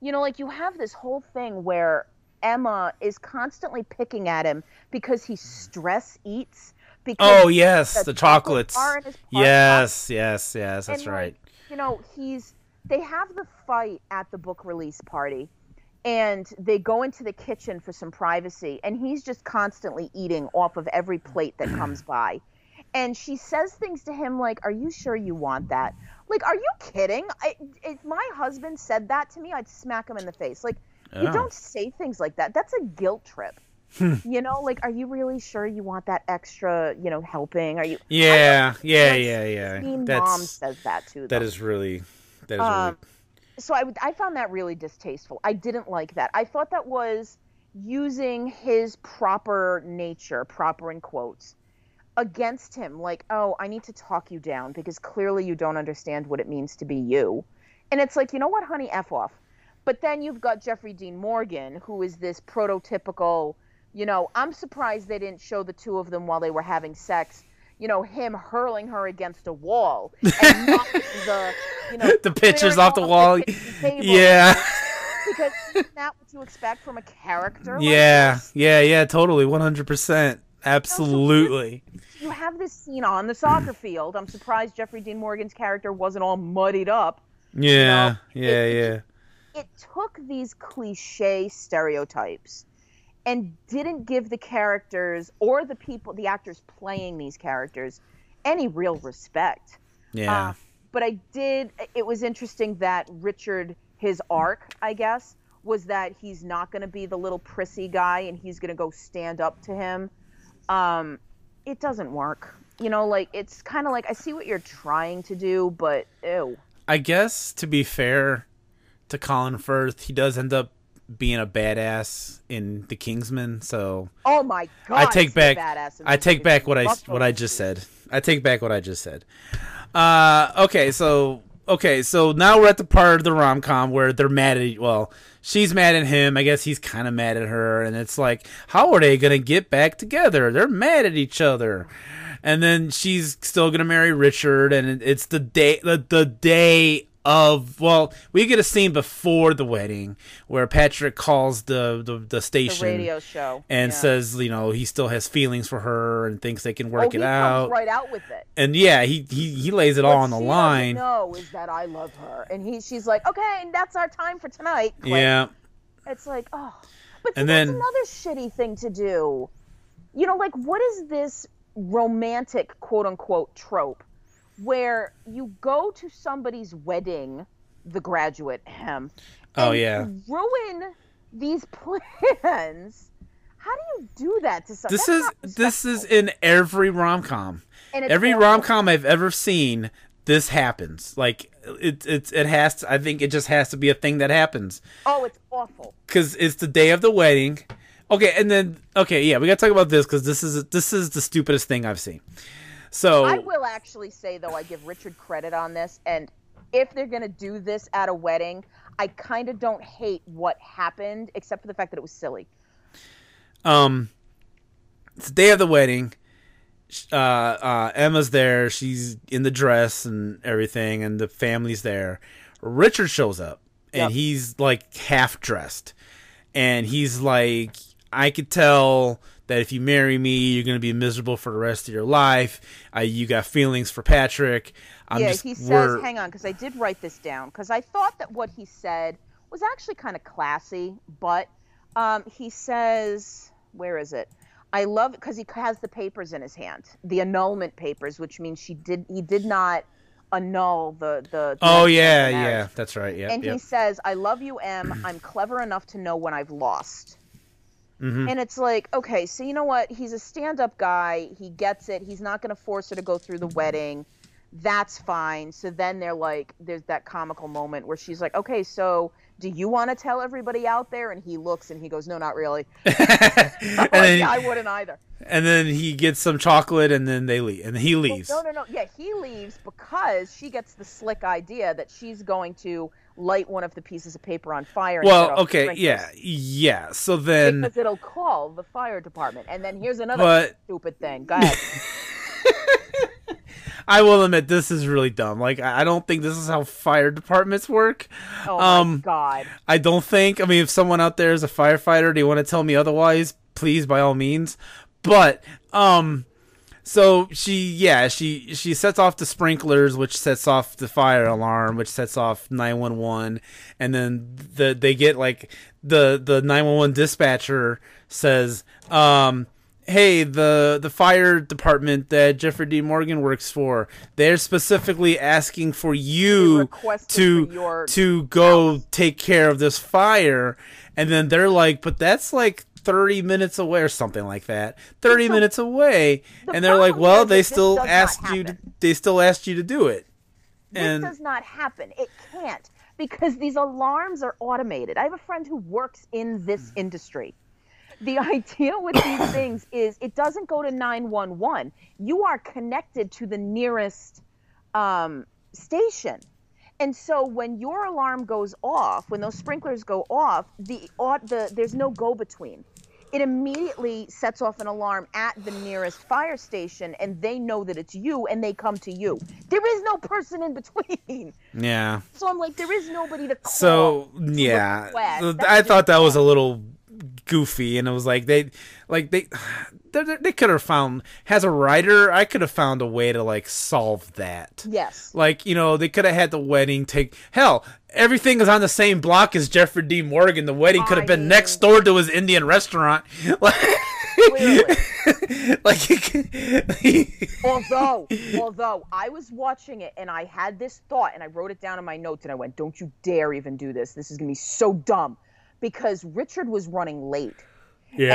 S2: You know, like you have this whole thing where Emma is constantly picking at him because he stress eats. Because
S1: Oh yes,
S2: the
S1: the
S2: chocolate
S1: chocolates.
S2: bar in his park
S1: Yes, yes, yes. That's
S2: and, like,
S1: right.
S2: you know, he's they have the fight at the book release party and they go into the kitchen for some privacy and he's just constantly eating off of every plate that comes by. And she says things to him like, "Are you sure you want that?" Like, "Are you kidding?" I, if my husband said that to me, I'd smack him in the face. Like, you
S1: Oh.
S2: don't say things like that. That's a guilt trip.
S1: Hmm.
S2: you know, like, are you really sure you want that extra, you know, helping? Are you?
S1: Yeah, yeah, yeah, yeah.
S2: Mean mom says that too
S1: that is really that is
S2: Um,
S1: really
S2: so I, I found that really distasteful. I didn't like that. I thought that was using his proper nature, proper in quotes, against him. Like, oh, I need to talk you down because clearly you don't understand what it means to be you. And it's like, you know what, honey, F off. But then you've got Jeffrey Dean Morgan, who is this prototypical, you know, I'm surprised they didn't show the two of them while they were having sex. You know, him hurling her against a wall and knocking the, you know,
S1: the pictures off the wall.
S2: table.
S1: Yeah.
S2: because isn't that what you expect from a character?
S1: Yeah,
S2: this?
S1: yeah, yeah, totally, one hundred percent, absolutely.
S2: You have this scene on the soccer field. I'm surprised Jeffrey Dean Morgan's character wasn't all muddied up.
S1: Yeah,
S2: know,
S1: yeah,
S2: it-
S1: yeah.
S2: It took these cliche stereotypes and didn't give the characters or the people, the actors playing these characters, any real respect.
S1: Yeah.
S2: Uh, but I did. It was interesting that Richard, his arc, I guess, was that he's not going to be the little prissy guy, and he's going to go stand up to him. Um, it doesn't work. You know, like it's kind of like I see what you're trying to do, but ew.
S1: I guess to be fair to Colin Firth, he does end up being a badass in The Kingsman, so
S2: Oh my god!
S1: I take back I take back what I what I just said. I take back what I just said. Uh okay, so okay, so now we're at the part of the rom com where they're mad at well, she's mad at him, I guess he's kinda mad at her, and it's like, how are they gonna get back together? They're mad at each other. And then she's still gonna marry Richard and it's the day the, the day of well, we get a scene before the wedding where Patrick calls the the, the
S2: The
S1: station
S2: radio show
S1: and
S2: yeah.
S1: says you know he still has feelings for her and thinks they can oh, work
S2: oh,
S1: it out
S2: right out with it.
S1: and yeah he he, he lays it all on the line
S2: doesn't is that I love her, and he she's like, okay, and that's our time for tonight.
S1: Yeah
S2: It's like, oh, but
S1: And
S2: that's
S1: then-
S2: another shitty thing to do. You know, like what is this romantic quote unquote trope where you go to somebody's wedding, the graduate, him,
S1: Oh,
S2: and
S1: yeah.
S2: ruin these plans? How do you do that to somebody?
S1: this is this is in every rom-com every rom-com i've ever seen this happens like it, it, it has to, i think it just has to be a thing that happens
S2: Oh, it's awful.
S1: because it's the day of the wedding okay and then okay yeah we gotta talk about this because this is this is the stupidest thing i've seen so
S2: I will actually say though, I give Richard credit on this, and if they're gonna do this at a wedding, I kind of don't hate what happened, except for the fact that it was silly.
S1: um it's the day of the wedding uh uh emma's there she's in the dress and everything and the family's there richard shows up and
S2: Yep.
S1: he's like half dressed and he's like i could tell that if you marry me you're gonna be miserable for the rest of your life uh, you got feelings for patrick i'm
S2: yeah,
S1: just
S2: he says,
S1: we're-
S2: hang on, because I did write this down, because I thought that what he said was actually kind of classy, but um, he says, where is it? I love it because he has the papers in his hand, the annulment papers, which means she did he did not annul the the.
S1: oh yeah yeah that's right yeah
S2: and
S1: yep.
S2: he says, "I love you, Em. I'm clever enough to know when I've lost."
S1: Mhm.
S2: And it's like, okay, so you know what? He's a stand-up guy. He gets it. He's not going to force her to go through the wedding. That's fine. So then they're like, there's that comical moment where she's like, okay, so do you want to tell everybody out there? And he looks and he goes, no, not really.
S1: And,
S2: like,
S1: then,
S2: yeah, I wouldn't either.
S1: and then he gets some chocolate and then they leave and he
S2: Well,
S1: leaves
S2: no, no, no. Yeah, he leaves because she gets the slick idea that she's going to light one of the pieces of paper on fire.
S1: Well, okay,
S2: sprinklers.
S1: yeah, yeah. So then,
S2: because it'll call the fire department. And then here's another
S1: But-
S2: stupid thing. Go ahead.
S1: I will admit this is really dumb. Like I don't think this is how fire departments work.
S2: Oh my
S1: um,
S2: god.
S1: I don't think. I mean, if someone out there is a firefighter, do you want to tell me otherwise, please by all means. But um, so she yeah she she sets off the sprinklers, which sets off the fire alarm, which sets off nine one one, and then the they get like the the nine one one dispatcher says um. Hey, the the fire department that Jeffrey Dean Morgan works for, they're specifically asking for you to
S2: for
S1: to go take care of this fire and then they're like but that's like 30 minutes away or something like that 30 minutes away
S2: the
S1: and they're like well they still asked you to, they still asked you to do it
S2: This does not happen. It can't because these alarms are automated. I have a friend who works in this mm. industry. The idea with these things is it doesn't go to 911. You are connected to the nearest um, station. And so when your alarm goes off, when those sprinklers go off, the, the there's no go between. It immediately sets off an alarm at the nearest fire station, and they know that it's you, and they come to you. There is no person in between.
S1: yeah
S2: So I'm like, there is nobody to call.
S1: so yeah
S2: request.
S1: So
S2: That's
S1: i thought that was a little goofy and it was like they like they they, they could have found as a writer i could have found a way to like solve that
S2: Yes.
S1: Like, you know, they could have had the wedding take hell, everything is on the same block as Jeffrey Dean Morgan. The wedding could have been next door to his Indian restaurant. Like, like
S2: although, although I was watching it and I had this thought and I wrote it down in my notes and I went, "Don't you dare even do this. This is gonna be so dumb," because Richard was running late,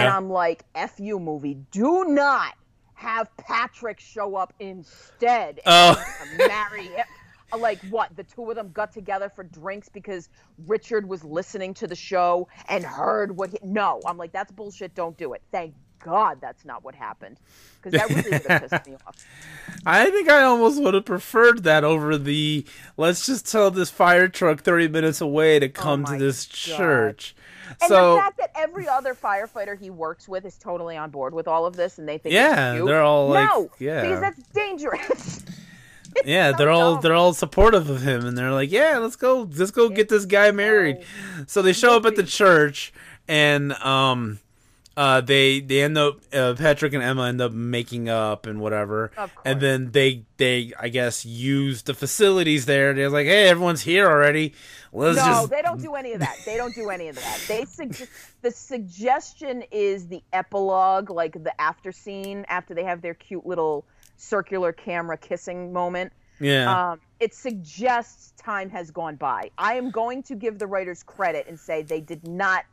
S2: and. I'm like, "F you, movie. Do not have Patrick show up instead
S1: Oh.
S2: marry him." Uh, like what? The two of them got together for drinks because Richard was listening to the show and heard what he. No, I'm like, that's bullshit. Don't do it. Thank God that's not what happened, because that really would have pissed me off.
S1: I think I almost would have preferred that over the let's just tell this fire truck 30 minutes away to come to
S2: Oh my
S1: this
S2: God.
S1: church.
S2: And
S1: so
S2: the fact that every other firefighter he works with is totally on board with all of this, and they think
S1: Yeah,
S2: it's
S1: they're all like-
S2: no,
S1: yeah.
S2: because that's dangerous.
S1: yeah,
S2: so
S1: they're all
S2: dumb.
S1: they're all supportive of him, and they're like, "Yeah, let's go, let's go get this guy married." So they show up at the church, and um, uh, they they end up uh, Patrick and Emma end up making up and whatever, and then they they I guess use the facilities there. They're like, "Hey, everyone's here already. Let's
S2: no,
S1: just
S2: they don't do any of that. They don't do any of that. They sug- the suggestion is the epilogue, like the after scene after they have their cute little circular camera kissing moment.
S1: yeah."
S2: Um, it suggests time has gone by. I am going to give the writers credit and say they did not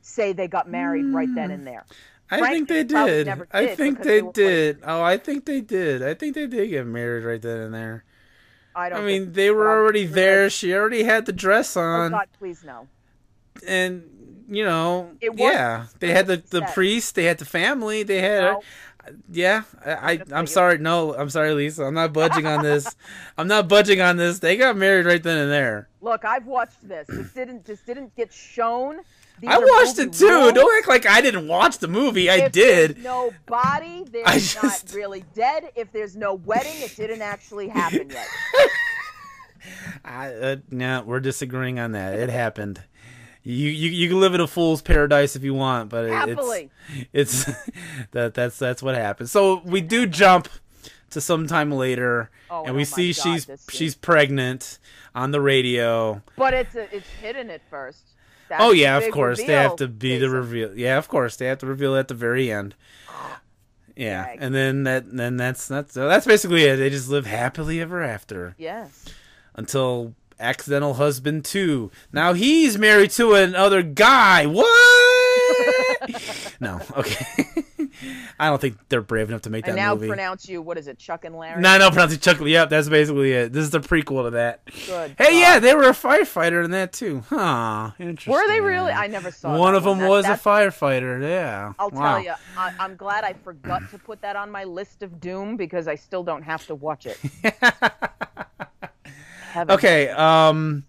S2: say they got married right then and mm. there.
S1: I
S2: frankly,
S1: think they
S2: probably
S1: did. I think they
S2: they
S1: did. Oh, I think they did. I think they did get married right then and there.
S2: I don't.
S1: I mean, they were already there. She already had the dress
S2: Oh
S1: on,
S2: God, please no.
S1: and you know, yeah, they had the the priest, they had the family, they had.
S2: No.
S1: Yeah, I, I
S2: you.
S1: sorry. No, I'm sorry, Lisa. I'm not budging on this. I'm not budging on this. They got married right then and there.
S2: Look, I've watched this. This didn't. This didn't get shown. These
S1: I watched it too.
S2: rules.
S1: Don't act like I didn't watch the movie. I
S2: If
S1: did.
S2: There's no body. There's
S1: I
S2: not really dead. If there's no wedding, it didn't actually happen yet.
S1: I, uh, no, we're disagreeing on that. It happened. You, you you can live in a fool's paradise if you want, but it, it's it's that that's that's what happens. So we do jump to some time later,
S2: Oh,
S1: and
S2: oh
S1: we
S2: my
S1: see
S2: God,
S1: she's she's pregnant on the radio.
S2: But it's a, it's hidden at first. That's
S1: oh yeah, of course they have to be the reveal. Yeah, of course they have to reveal at the very end. Yeah,
S2: Dag.
S1: and then that then that's that's that's basically it. They just live happily ever after
S2: Yes.
S1: until accidental husband two. Now he's married to another guy. What? no, okay. I don't think they're brave enough to make
S2: And
S1: that
S2: now
S1: movie.
S2: pronounce you. What is it? Chuck and Larry.
S1: no, no, pronounce it Chuck. Yep, that's basically it. This is the prequel to that.
S2: Good.
S1: Hey,
S2: God.
S1: yeah, they were a firefighter in that too. Huh. Interesting.
S2: Were they really? I never saw.
S1: One of them
S2: That-
S1: was a firefighter. Yeah.
S2: I'll
S1: Wow.
S2: tell you, I, I'm glad I forgot to put that on my list of doom because I still don't have to watch it.
S1: Okay. Um.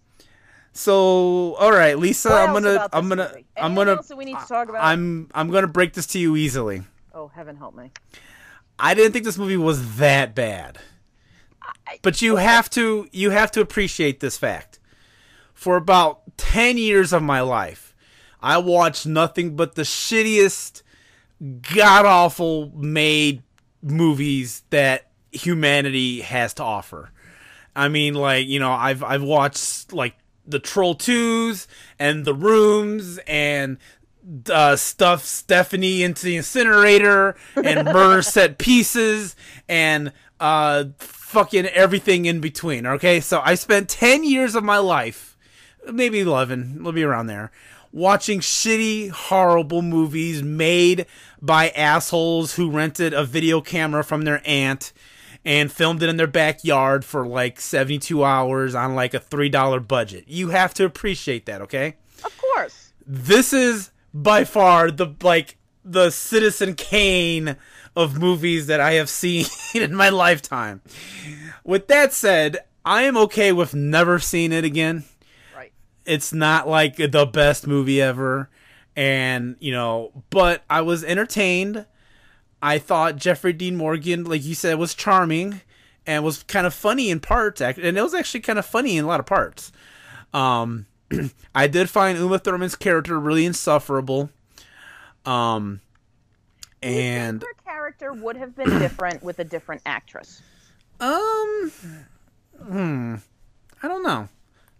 S1: So, all right, Lisa, I'm gonna, I'm gonna. I'm gonna,
S2: else that we need to talk about?
S1: I'm, I'm gonna break this to you easily.
S2: Oh, heaven help me.
S1: I didn't think this movie was that bad. but you have to you have to appreciate this fact. For about 10 years of my life, I watched nothing but the shittiest god awful made movies that humanity has to offer. I mean, like you know, I've I've watched like the Troll Twos and the Rooms and uh, stuff Stephanie into the incinerator and murder set pieces and uh fucking everything in between. Okay, so I spent ten years of my life, maybe eleven, we'll be around there, watching shitty, horrible movies made by assholes who rented a video camera from their aunt and filmed it in their backyard for like 72 hours on like a $3 budget. You have to appreciate that, okay?
S2: Of course.
S1: This is by far the like the Citizen Kane of movies that I have seen in my lifetime. With that said, I am okay with never seeing it again.
S2: Right.
S1: It's not like the best movie ever and, you know, but I was entertained. I thought Jeffrey Dean Morgan, like you said, was charming and was kind of funny in parts, and it was actually kind of funny in a lot of parts. Um, I did find Uma Thurman's character really insufferable. Um, and
S2: her character would have been different with a different actress.
S1: Um, hmm, I don't know.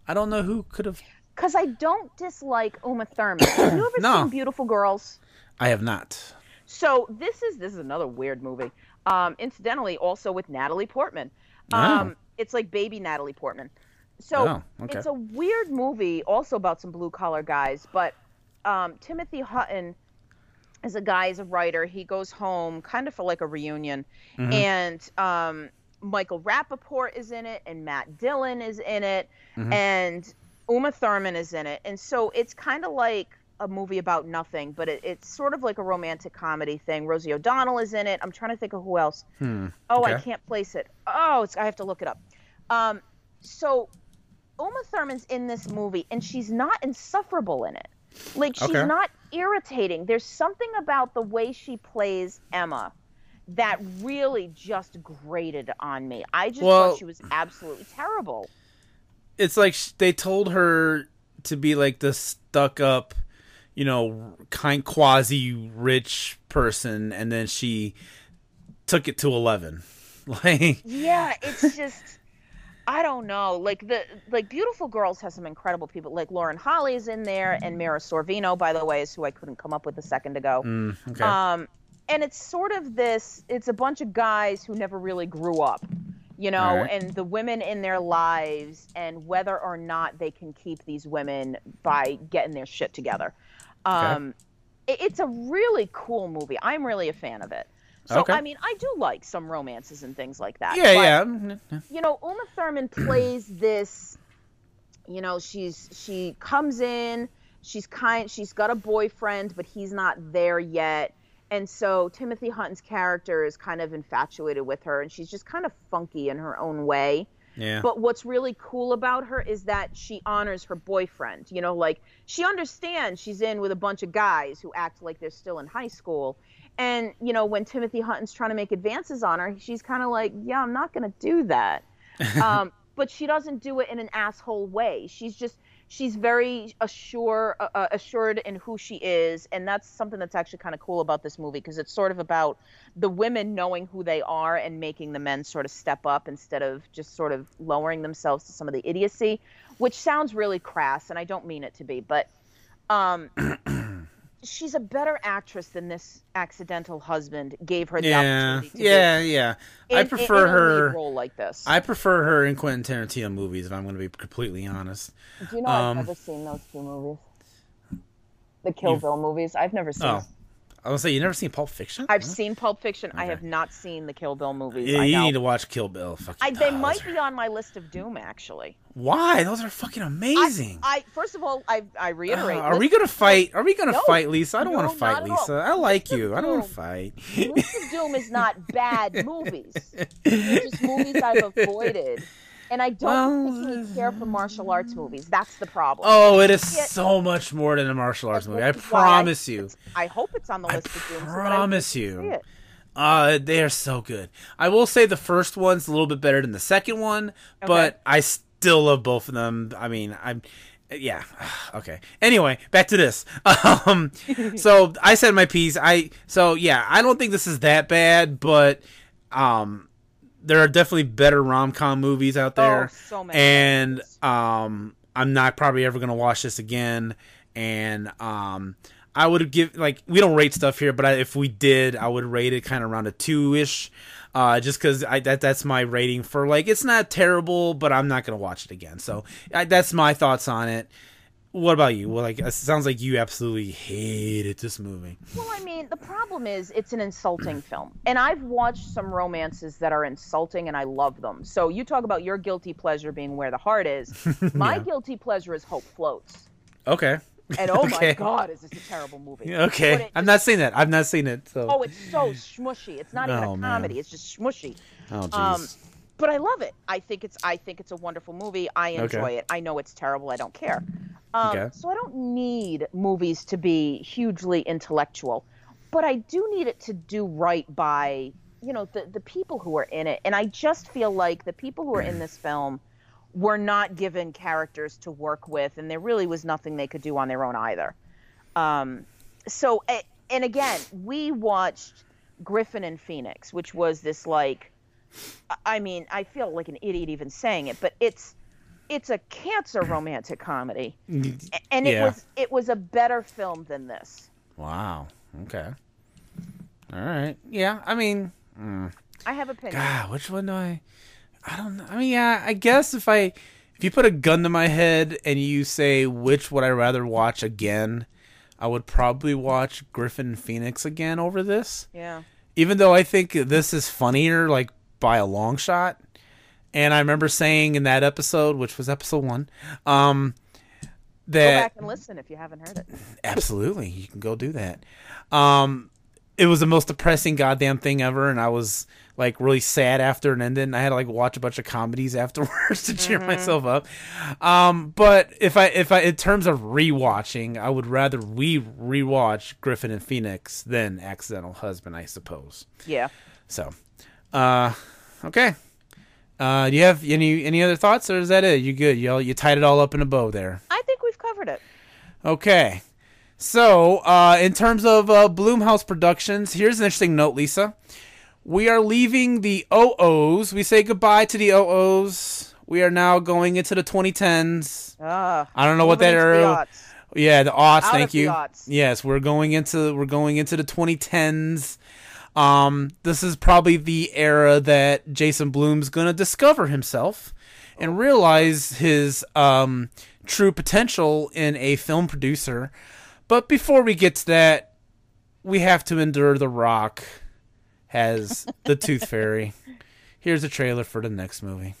S1: I don't know who could have.
S2: Because I don't dislike Uma Thurman. Have you ever
S1: No.
S2: seen Beautiful Girls?
S1: I have not.
S2: So this is this is another weird movie. Um, incidentally, also with Natalie Portman.
S1: Oh.
S2: Um, It's like baby Natalie Portman. So
S1: Oh, okay.
S2: it's a weird movie, also about some blue collar guys. But um, Timothy Hutton is a guy, he's a writer. He goes home kind of for like a reunion,
S1: Mhm.
S2: and um, Michael Rapaport is in it, and Matt Dillon is in it,
S1: Mhm.
S2: and Uma Thurman is in it, and so it's kind of like a movie about nothing, but it, it's sort of like a romantic comedy thing. Rosie O'Donnell is in it. I'm trying to think of who else.
S1: Hmm.
S2: Oh, I can't place it. Oh, it's, I have to look it up. Um, so Uma Thurman's in this movie, and she's not insufferable in it. Like she's
S1: Okay.
S2: not irritating. There's something about the way she plays Emma that really just grated on me. I just
S1: Well-
S2: thought she was absolutely terrible.
S1: It's like they told her to be like the stuck up, you know, kind quasi rich person, and then she took it to eleven. Like,
S2: Yeah, it's just I don't know. Like the like Beautiful Girls has some incredible people. Like Lauren Holly's in there, and Mira Sorvino, by the way, is who I couldn't come up with a second ago.
S1: mm, okay.
S2: Um, and it's sort of this. It's a bunch of guys who never really grew up, you know,
S1: Alright.
S2: and the women in their lives, and whether or not they can keep these women by getting their shit together. Um, it- it's a really cool movie. I'm really a fan of it. So
S1: Okay.
S2: I mean, I do like some romances and things like that.
S1: yeah,
S2: but,
S1: yeah.
S2: you know, Uma Thurman plays this. You know, she's she comes in, she's kind, she's got a boyfriend, but he's not there yet, and so Timothy Hutton's character is kind of infatuated with her, and she's just kind of funky in her own way.
S1: Yeah.
S2: But what's really cool about her is that she honors her boyfriend. You know, like she understands she's in with a bunch of guys who act like they're still in high school. And, you know, when Timothy Hutton's trying to make advances on her, she's kind of like, yeah, I'm not going to do that. um, but she doesn't do it in an asshole way. She's just, she's very assure, uh, uh, assured in who she is. And that's something that's actually kind of cool about this movie because it's sort of about the women knowing who they are and making the men sort of step up instead of just sort of lowering themselves to some of the idiocy, which sounds really crass, and I don't mean it to be, but um, she's a better actress than this accidental husband gave her the
S1: yeah,
S2: opportunity to
S1: yeah,
S2: be.
S1: yeah.
S2: In-
S1: I prefer
S2: in a lead
S1: her.
S2: role like this.
S1: I prefer her in Quentin Tarantino movies. If I'm going to be completely honest.
S2: Do you know
S1: um,
S2: I've never seen those two movies? The Kill Bill movies. I've never seen.
S1: Oh, I was gonna say you never seen Pulp Fiction?
S2: I've
S1: Huh?
S2: seen Pulp Fiction. I have not seen the Kill Bill movies.
S1: Yeah,
S2: I
S1: you need to watch Kill Bill.
S2: I, they
S1: Oh,
S2: might
S1: are-
S2: be on my list of doom, actually.
S1: Why? Those are fucking amazing.
S2: I first of all, I I reiterate.
S1: Uh, are we gonna fight? Are we gonna
S2: No.
S1: fight, Lisa? I don't want to fight,
S2: not at all.
S1: Lisa. I like
S2: List
S1: you. I don't want to fight.
S2: List of Doom is not bad movies. They're just movies I've avoided. And I don't
S1: Well,
S2: particularly care for martial arts movies. That's the problem.
S1: Oh, it is
S2: Yeah.
S1: so much more than a martial arts movie. I
S2: Which is why
S1: promise you.
S2: I hope it's on the
S1: I
S2: list of so I can
S1: promise
S2: see
S1: you. Uh, they are so good. I will say the first one's a little bit better than the second one, but I still love both of them. I mean, I'm yeah, okay. Anyway, back to this. Um, so I said my piece. I so yeah, I don't think this is that bad, but um, there are definitely better rom com movies out there,
S2: Oh, so many
S1: and um, I'm not probably ever gonna watch this again, and um. I would give like we don't rate stuff here, but I, if we did, I would rate it kind of around a two ish, uh, just because that that's my rating for like it's not terrible, but I'm not gonna watch it again. So I, that's my thoughts on it. What about you? Well, like it sounds like you absolutely hated this movie.
S2: Well, I mean, the problem is it's an insulting film. And I've watched some romances that are insulting and I love them. So you talk about your guilty pleasure being where the heart is. My guilty pleasure is Hope Floats.
S1: Okay.
S2: And oh
S1: Okay.
S2: my god, is this a terrible movie.
S1: Okay.
S2: It
S1: I'm not seeing that. I've not seen it. So.
S2: Oh, it's so smushy. It's not even
S1: Oh,
S2: a
S1: man.
S2: comedy. It's just smushy.
S1: Oh, jeez.
S2: Um, but I love it. I think it's I think it's a wonderful movie. I
S1: Okay.
S2: enjoy it. I know it's terrible. I don't care. Um,
S1: Okay.
S2: So I don't need movies to be hugely intellectual, but I do need it to do right by you know the the people who are in it. And I just feel like the people who are in this film were not given characters to work with, and there really was nothing they could do on their own either. Um, so and again, we watched Griffin and Phoenix, which was this like, I- mean, I feel like an idiot even saying it, but it's it's a cancer romantic comedy, mm, and it
S1: Yeah.
S2: was it was a better film than this.
S1: Wow. Okay. All right. Yeah. I mean, mm.
S2: I have opinions.
S1: God, which one do I? I don't know. I mean, yeah. I guess if I, if you put a gun to my head and you say which would I rather watch again, I would probably watch Griffin Phoenix again over this.
S2: Yeah.
S1: even though I think this is funnier, like by a long shot. And I remember saying in that episode, which was episode one, um,
S2: Go
S1: that
S2: back and listen if you haven't heard it.
S1: absolutely you can go do that. Um, it was the most depressing goddamn thing ever, and I was like really sad after it ended. And I had to like watch a bunch of comedies afterwards to cheer myself up. Um, but if I if I in terms of rewatching, I would rather we rewatch Griffin and Phoenix than Accidental Husband, I suppose.
S2: Yeah.
S1: So, uh, okay. Uh, do you have any any other thoughts, or is that it? You good? You all, you tied it all up in a bow there.
S2: I think we've covered it.
S1: Okay. So, uh, in terms of uh, Blumhouse Productions, here's an interesting note, Lisa. We are leaving the OOs. We say goodbye to the OOs. We are now going into the 2010s.
S2: Ah,
S1: I don't know what that
S2: moving into the
S1: are. Yeah, the aughts.
S2: Out
S1: thank you.
S2: aughts.
S1: Yes, we're going into we're going into the 2010s. Um, this is probably the era that Jason Blum's gonna discover himself and realize his um, true potential in a film producer. But before we get to that, we have to endure The Rock as the Tooth Fairy. Here's a trailer for the next movie.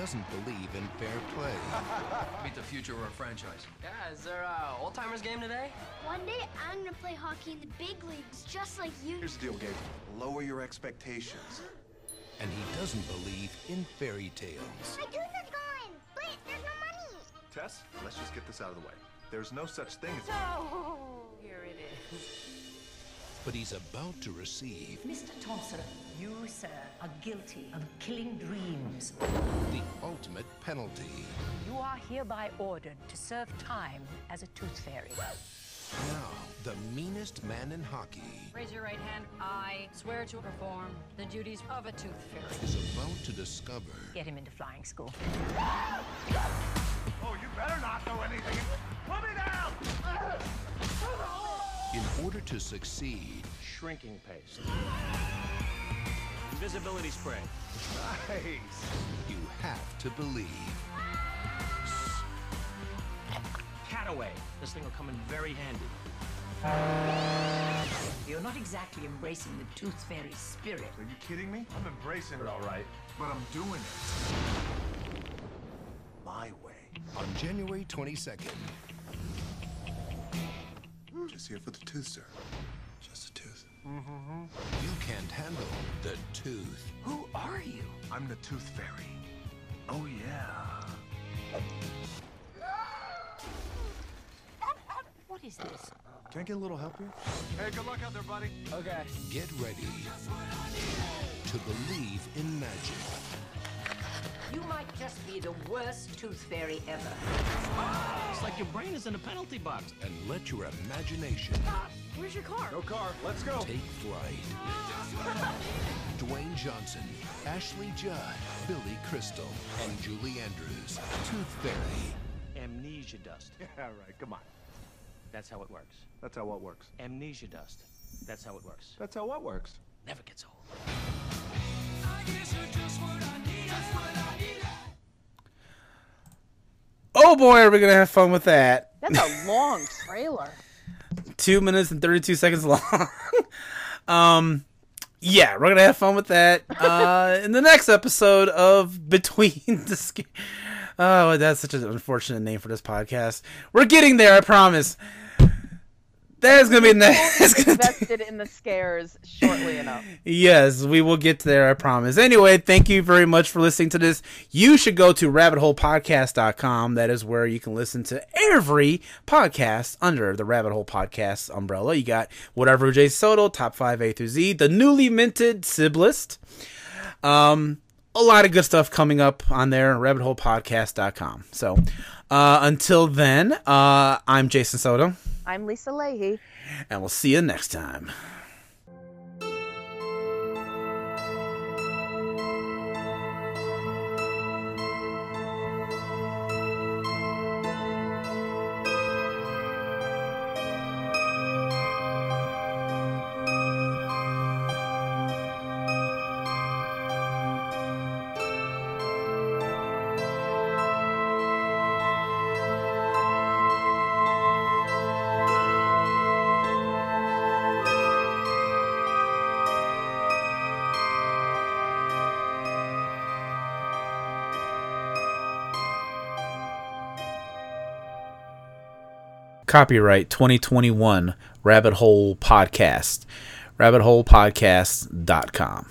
S4: Doesn't believe in fair play.
S7: Meet the future of our franchise. Yeah, is there uh, a old timers game today?
S10: One day I'm gonna play hockey in the big leagues just like you.
S11: Here's the deal, Gabe. Lower your expectations.
S4: And he doesn't believe in fairy tales.
S10: My tooth is gone, but there's no money.
S11: Tess, let's just get this out of the way. There's no such thing as.
S5: Oh, here it is.
S4: But he's about to receive
S12: Mr. Thompson, you, sir, are guilty of killing dreams.
S4: the ultimate penalty.
S12: You are hereby ordered to serve time as a tooth fairy.
S4: Now, the meanest man in hockey
S3: Raise your right hand. I swear to perform the duties of a tooth fairy.
S4: is about to discover
S12: Get him into flying school.
S9: Oh, you better not do anything. Put me down!
S4: in order to succeed,
S7: Shrinking paste. Invisibility spray.
S11: Nice.
S4: you have to believe.
S7: Cataway. This thing will come in very handy.
S12: You're not exactly embracing the tooth fairy spirit.
S11: Are you kidding me? I'm embracing it, all right. But I'm doing it. My way.
S4: On January 22nd,
S11: Just here for the tooth, sir. Just a tooth. Mm-hmm.
S4: You can't handle the tooth.
S8: Who are you?
S11: I'm the Tooth Fairy. Oh, yeah.
S12: What is this?
S11: Can I get a little help here? Hey, good luck out there, buddy.
S8: Okay.
S4: Get ready to believe in magic.
S12: You might just be the worst tooth fairy ever.
S7: It's like your brain is in a penalty box.
S4: and let your imagination
S5: Where's your car?
S11: No car. Let's go.
S4: take flight. Dwayne Johnson, Ashley Judd, Billy Crystal, and Julie Andrews. Tooth Fairy.
S8: Amnesia dust.
S11: Yeah, right. Come on.
S8: That's how it works.
S11: That's how what works.
S8: Amnesia dust. That's how it works.
S11: That's how what works.
S8: Never gets old.
S1: Oh boy, are we gonna have fun with that?
S2: That's a long trailer.
S1: Two minutes and thirty-two seconds long. um, yeah, we're gonna have fun with that. Uh, in the next episode of Between the Sc- Oh, that's such an unfortunate name for this podcast. We're getting there, I promise. That's gonna be next.
S2: Invested in the scares shortly enough.
S1: Yes, we will get there, I promise. Anyway, thank you very much for listening to this. You should go to rabbitholepodcast.com. That is where you can listen to every podcast under the Rabbit Hole Podcast umbrella. You got whatever J Soto, top five A through Z, the newly minted Siblist. Um, a lot of good stuff coming up on there, rabbitholepodcast.com. So, uh, until then, uh, I'm Jason Soto,
S2: I'm Lisa Leahy.
S1: and we'll see you next time. Copyright 2021 Rabbit Hole Podcast. RabbitHolePodcast.com.